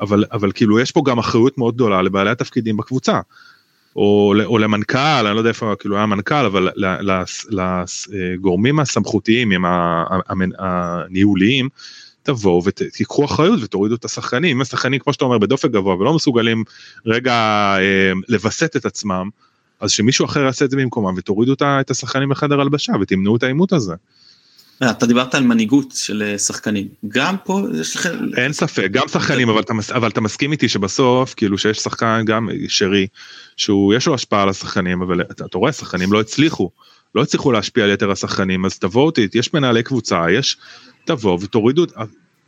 B: אבל, אבל כאילו יש פה גם אחריות מאוד גדולה לבעלי התפקידים בקבוצה. או, או למנכ"ל, אני לא יודע איפה כאילו היה מנכ"ל, אבל לגורמים הסמכותיים, עם הניהוליים, תבואו ותיקחו אחריות ותורידו את השחקנים, אם השחקנים כמו שאתה אומר בדופק גבוה ולא מסוגלים רגע אה, לווסת את עצמם, אז שמישהו אחר יעשה את זה במקומם ותורידו את השחקנים בחדר הלבשה ותמנעו את העימות הזה.
C: אתה דיברת על מנהיגות של אה, שחקנים גם פה יש לכם
B: אין ספק גם שחקנים אבל אתה אבל אתה מסכים איתי שבסוף כאילו שיש שחקן גם שרי שהוא יש לו השפעה על השחקנים אבל אתה, אתה רואה שחקנים לא הצליחו לא הצליחו להשפיע על יתר השחקנים אז תבואו אותי יש מנהלי קבוצה יש תבואו ותורידו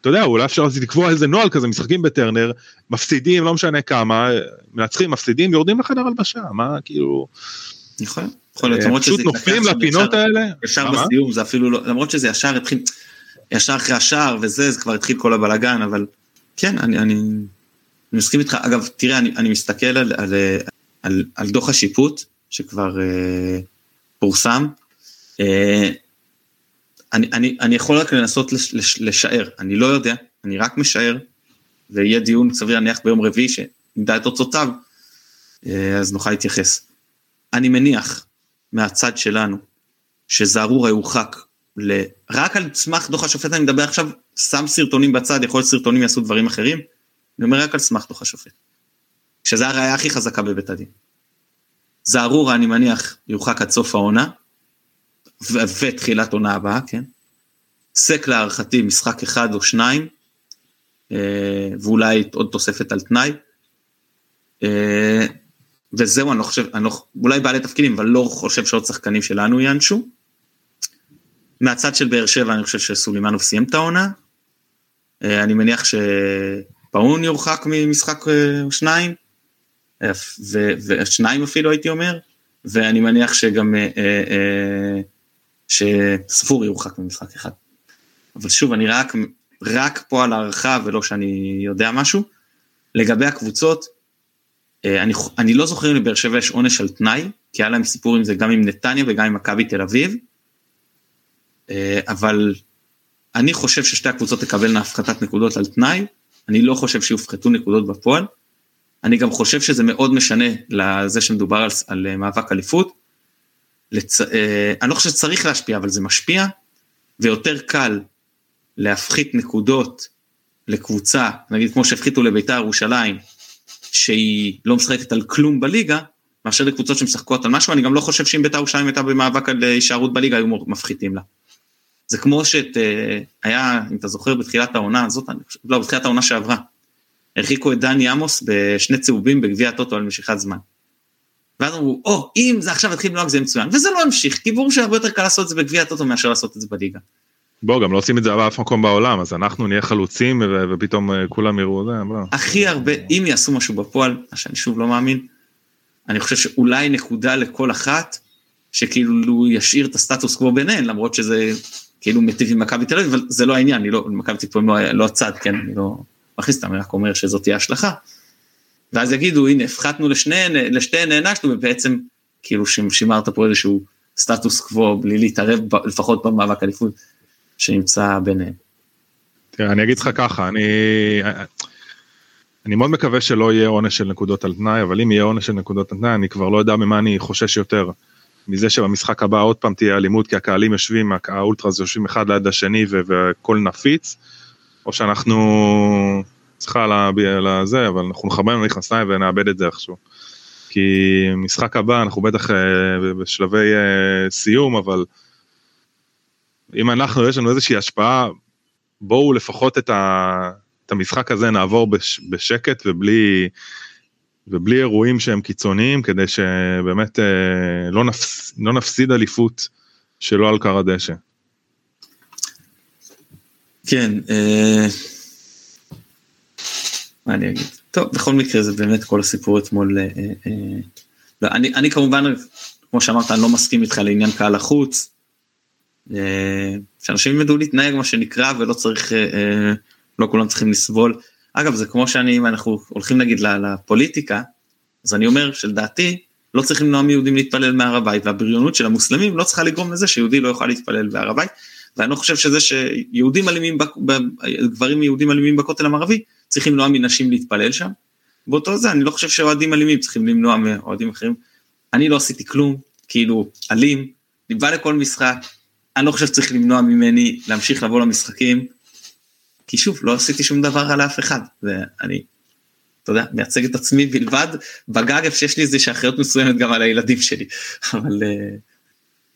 B: אתה יודע אולי אפשר לקבוע איזה נוהל כזה משחקים בטרנר מפסידים לא משנה כמה מנצחים מפסידים יורדים לחדר הלבשה מה כאילו.
C: נכון.
B: יכול להיות, למרות שזה נופלים לפינות האלה.
C: ישר בסיום זה אפילו לא, למרות שזה ישר התחיל, ישר אחרי השער וזה, זה כבר התחיל כל הבלאגן, אבל כן, אני, אני, אני מסכים איתך. אגב, תראה, אני, אני מסתכל על, על, על, על דוח השיפוט שכבר אה, פורסם. אה, אני, אני, אני יכול רק לנסות לש, לש, לשער, אני לא יודע, אני רק משער, ויהיה דיון סביר להניח ביום רביעי שנדע את תוצאותיו, אה, אז נוכל להתייחס. אני מניח מהצד שלנו, שזערורה יורחק ל... רק על סמך דוח השופט אני מדבר עכשיו, שם סרטונים בצד, יכול להיות סרטונים יעשו דברים אחרים, אני אומר רק על סמך דוח השופט. שזה הראייה הכי חזקה בבית הדין. זערורה אני מניח יורחק עד סוף העונה, ותחילת עונה הבאה, כן? סק להערכתי משחק אחד או שניים, אה, ואולי עוד תוספת על תנאי. אה, וזהו, אני לא חושב, אני לא, אולי בעלי תפקידים, אבל לא חושב שעוד שחקנים שלנו יענשו. מהצד של באר שבע אני חושב שסולימנוב סיים את העונה. אה, אני מניח שפאון יורחק ממשחק אה, או שניים, אה, ושניים אפילו הייתי אומר, ואני מניח שגם שספור יורחק ממשחק אחד. אבל שוב, אני רק, רק פה על הערכה ולא שאני יודע משהו. לגבי הקבוצות, אה, אני, אני לא זוכר אם לבאר שבע יש עונש על תנאי, כי היה להם סיפור עם זה גם עם נתניה וגם עם מכבי תל אביב, אה, אבל אני חושב ששתי הקבוצות תקבלנה הפחתת נקודות על תנאי, אני לא חושב שיופחתו נקודות בפועל, אני גם חושב שזה מאוד משנה לזה שמדובר על, על אה, מאבק אליפות, לצ... אני לא חושב שצריך להשפיע, אבל זה משפיע, ויותר קל להפחית נקודות לקבוצה, נגיד כמו שהפחיתו לביתר ירושלים, שהיא לא משחקת על כלום בליגה, מאשר לקבוצות שמשחקות על משהו, אני גם לא חושב שאם בית"ר ירושלים הייתה במאבק על הישארות בליגה, היו מפחיתים לה. זה כמו שאת, אה, היה, אם אתה זוכר, בתחילת העונה הזאת, לא, בתחילת העונה שעברה, הרחיקו את דני עמוס בשני צהובים בגביע הטוטו על משיכת זמן. ואז אמרו, או, אם זה עכשיו יתחיל לנהוג זה מצוין, וזה לא המשיך, כי ברור שהרבה יותר קל לעשות את זה בגביע הטוטו מאשר לעשות את זה בליגה.
B: בוא גם לא עושים את זה באף מקום בעולם אז אנחנו נהיה חלוצים ופתאום אה, כולם יראו זה. לא.
C: הכי הרבה אם יעשו משהו בפועל מה שאני שוב לא מאמין. אני חושב שאולי נקודה לכל אחת שכאילו ישאיר את הסטטוס קוו ביניהן למרות שזה כאילו מיטיב עם מכבי תל אביב אבל זה לא העניין אני לא מכבי תל אביב לא, לא הצד כן אני לא מכניס אותם אני רק אומר שזאת תהיה השלכה. ואז יגידו הנה הפחתנו לשני לשתי נענשנו ובעצם כאילו שימרת פה איזשהו סטטוס קוו בלי להתערב לפחות במאבק אליפות. שנמצא ביניהם.
B: תראה, אני אגיד לך ככה, אני, אני מאוד מקווה שלא יהיה עונש של נקודות על תנאי, אבל אם יהיה עונש של נקודות על תנאי, אני כבר לא יודע ממה אני חושש יותר. מזה שבמשחק הבא עוד פעם תהיה אלימות, כי הקהלים יושבים, האולטרס יושבים אחד ליד השני והכל נפיץ, או שאנחנו, סליחה על זה, אבל אנחנו נחבר למכנסיים ונאבד את זה איכשהו. כי משחק הבא אנחנו בטח אה, בשלבי אה, סיום, אבל אם אנחנו, יש לנו איזושהי השפעה, בואו לפחות את, ה, את המשחק הזה נעבור בש, בשקט ובלי, ובלי אירועים שהם קיצוניים, כדי שבאמת אה, לא, נפס, לא נפסיד אליפות שלא על כר הדשא.
C: כן, אה... מה אני אגיד? טוב, בכל מקרה זה באמת כל הסיפור אתמול. אה, אה, לא, אני, אני כמובן, כמו שאמרת, אני לא מסכים איתך לעניין קהל החוץ. אה, שאנשים ידעו להתנהג מה שנקרא ולא צריך, אה, אה, לא כולם צריכים לסבול. אגב זה כמו שאני, אם אנחנו הולכים נגיד לפוליטיקה, אז אני אומר שלדעתי לא צריך למנוע מיהודים להתפלל מהר הבית והבריונות של המוסלמים לא צריכה לגרום לזה שיהודי לא יוכל להתפלל בהר הבית. ואני לא חושב שזה שיהודים אלימים, גברים יהודים אלימים בכותל המערבי צריכים למנוע מנשים להתפלל שם. באותו זה אני לא חושב שאוהדים אלימים צריכים למנוע מאוהדים אחרים. אני לא עשיתי כלום, כאילו אלים, אני בא לכל משחק, אני לא חושב שצריך למנוע ממני להמשיך לבוא למשחקים, כי שוב, לא עשיתי שום דבר על אף אחד, ואני אתה יודע, מייצג את עצמי בלבד, בגג איפה שיש לי איזה שאחריות מסוימת גם על הילדים שלי, אבל uh,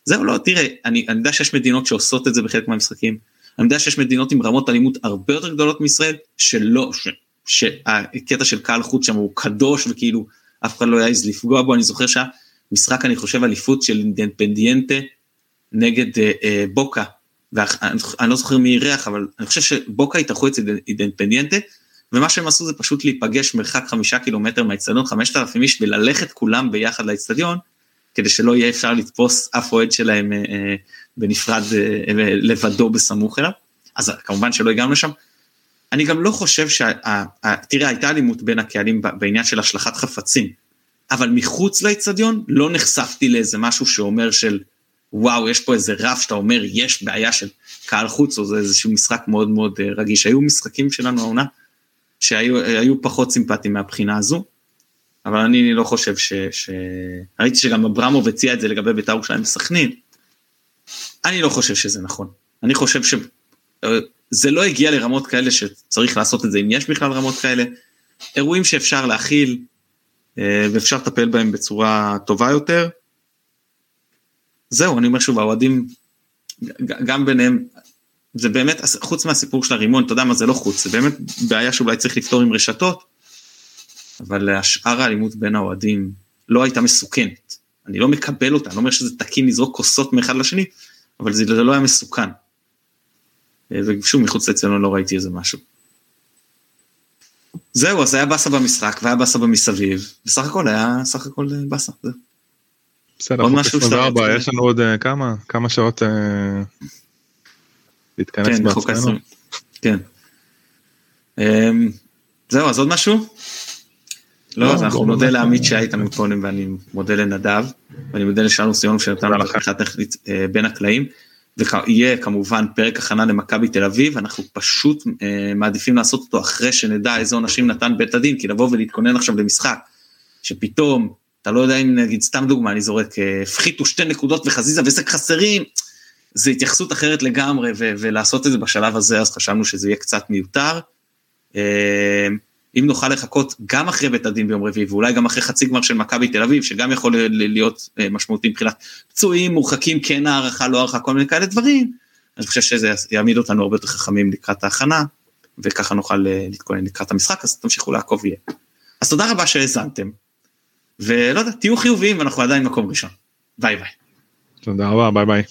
C: זהו, לא, תראה, אני, אני יודע שיש מדינות שעושות את זה בחלק מהמשחקים, אני יודע שיש מדינות עם רמות אלימות הרבה יותר גדולות מישראל, שלא, ש, שהקטע של קהל חוץ שם הוא קדוש וכאילו אף אחד לא יעז לפגוע בו, אני זוכר שהמשחק אני חושב אליפות של אינדפנדיאנטה נגד uh, uh, בוקה, ואני לא זוכר מי אירח אבל אני חושב שבוקה התארחו אצל אינדפנדיאנטה ומה שהם עשו זה פשוט להיפגש מרחק חמישה קילומטר מהאיצטדיון, חמשת אלפים איש וללכת כולם ביחד לאיצטדיון, כדי שלא יהיה אפשר לתפוס אף אוהד שלהם אה, אה, בנפרד אה, לבדו בסמוך אליו, אז כמובן שלא הגענו לשם. אני גם לא חושב שה... תראה הייתה אלימות בין הקהלים בעניין של השלכת חפצים, אבל מחוץ לאיצטדיון לא נחשפתי לאיזה משהו שאומר של וואו יש פה איזה רף שאתה אומר יש בעיה של קהל חוץ או זה איזשהו משחק מאוד מאוד רגיש היו משחקים שלנו העונה שהיו פחות סימפטיים מהבחינה הזו. אבל אני לא חושב ש... ש... ראיתי שגם אברמוב הציע את זה לגבי בית"ר ירושלים וסכנין. אני לא חושב שזה נכון. אני חושב שזה לא הגיע לרמות כאלה שצריך לעשות את זה, אם יש בכלל רמות כאלה. אירועים שאפשר להכיל אה, ואפשר לטפל בהם בצורה טובה יותר. זהו, אני אומר שוב, האוהדים, גם ביניהם, זה באמת, חוץ מהסיפור של הרימון, אתה יודע מה זה לא חוץ, זה באמת בעיה שאולי צריך לפתור עם רשתות, אבל השאר האלימות בין האוהדים לא הייתה מסוכנת. אני לא מקבל אותה, אני לא אומר שזה תקין לזרוק כוסות מאחד לשני, אבל זה לא היה מסוכן. ושוב, מחוץ לאצלנו לא ראיתי איזה משהו. זהו, אז היה באסה במשחק והיה באסה במסביב, בסך הכל היה סך הכל באסה, זהו.
B: בסדר, עוד משהו 24, יש לנו עוד uh, כמה, כמה שעות uh, להתכנס
C: כן, בעצמנו. כן. Um, זהו, אז עוד משהו? לא, לא, אז אנחנו נודה לעמית שהיה איתנו קודם ואני מודה לנדב ואני מודה לשלום סיונוב שנתן לנו פתיחה טכנית אה, בין הקלעים. ויהיה כמובן פרק הכנה למכבי תל אביב אנחנו פשוט אה, מעדיפים לעשות אותו אחרי שנדע איזה עונשים נתן בית הדין כי לבוא ולהתכונן עכשיו למשחק שפתאום אתה לא יודע אם נגיד סתם דוגמה אני זורק אה, הפחיתו שתי נקודות וחזיזה וזה חסרים זה התייחסות אחרת לגמרי ולעשות את זה בשלב הזה אז חשבנו שזה יהיה קצת מיותר. אם נוכל לחכות גם אחרי בית הדין ביום רביעי ואולי גם אחרי חצי גמר של מכבי תל אביב שגם יכול להיות אה, משמעותי מבחינת פצועים מורחקים כן הערכה לא הערכה כל מיני כאלה דברים אני חושב שזה יעמיד אותנו הרבה יותר חכמים לקראת ההכנה וככה נוכל אה, להתכונן לקראת המשחק אז תמשיכו לעקוב יהיה. אז תודה רבה שהאזנתם ולא יודע תהיו חיוביים ואנחנו עדיין מקום ראשון ביי ביי.
B: תודה רבה ביי ביי.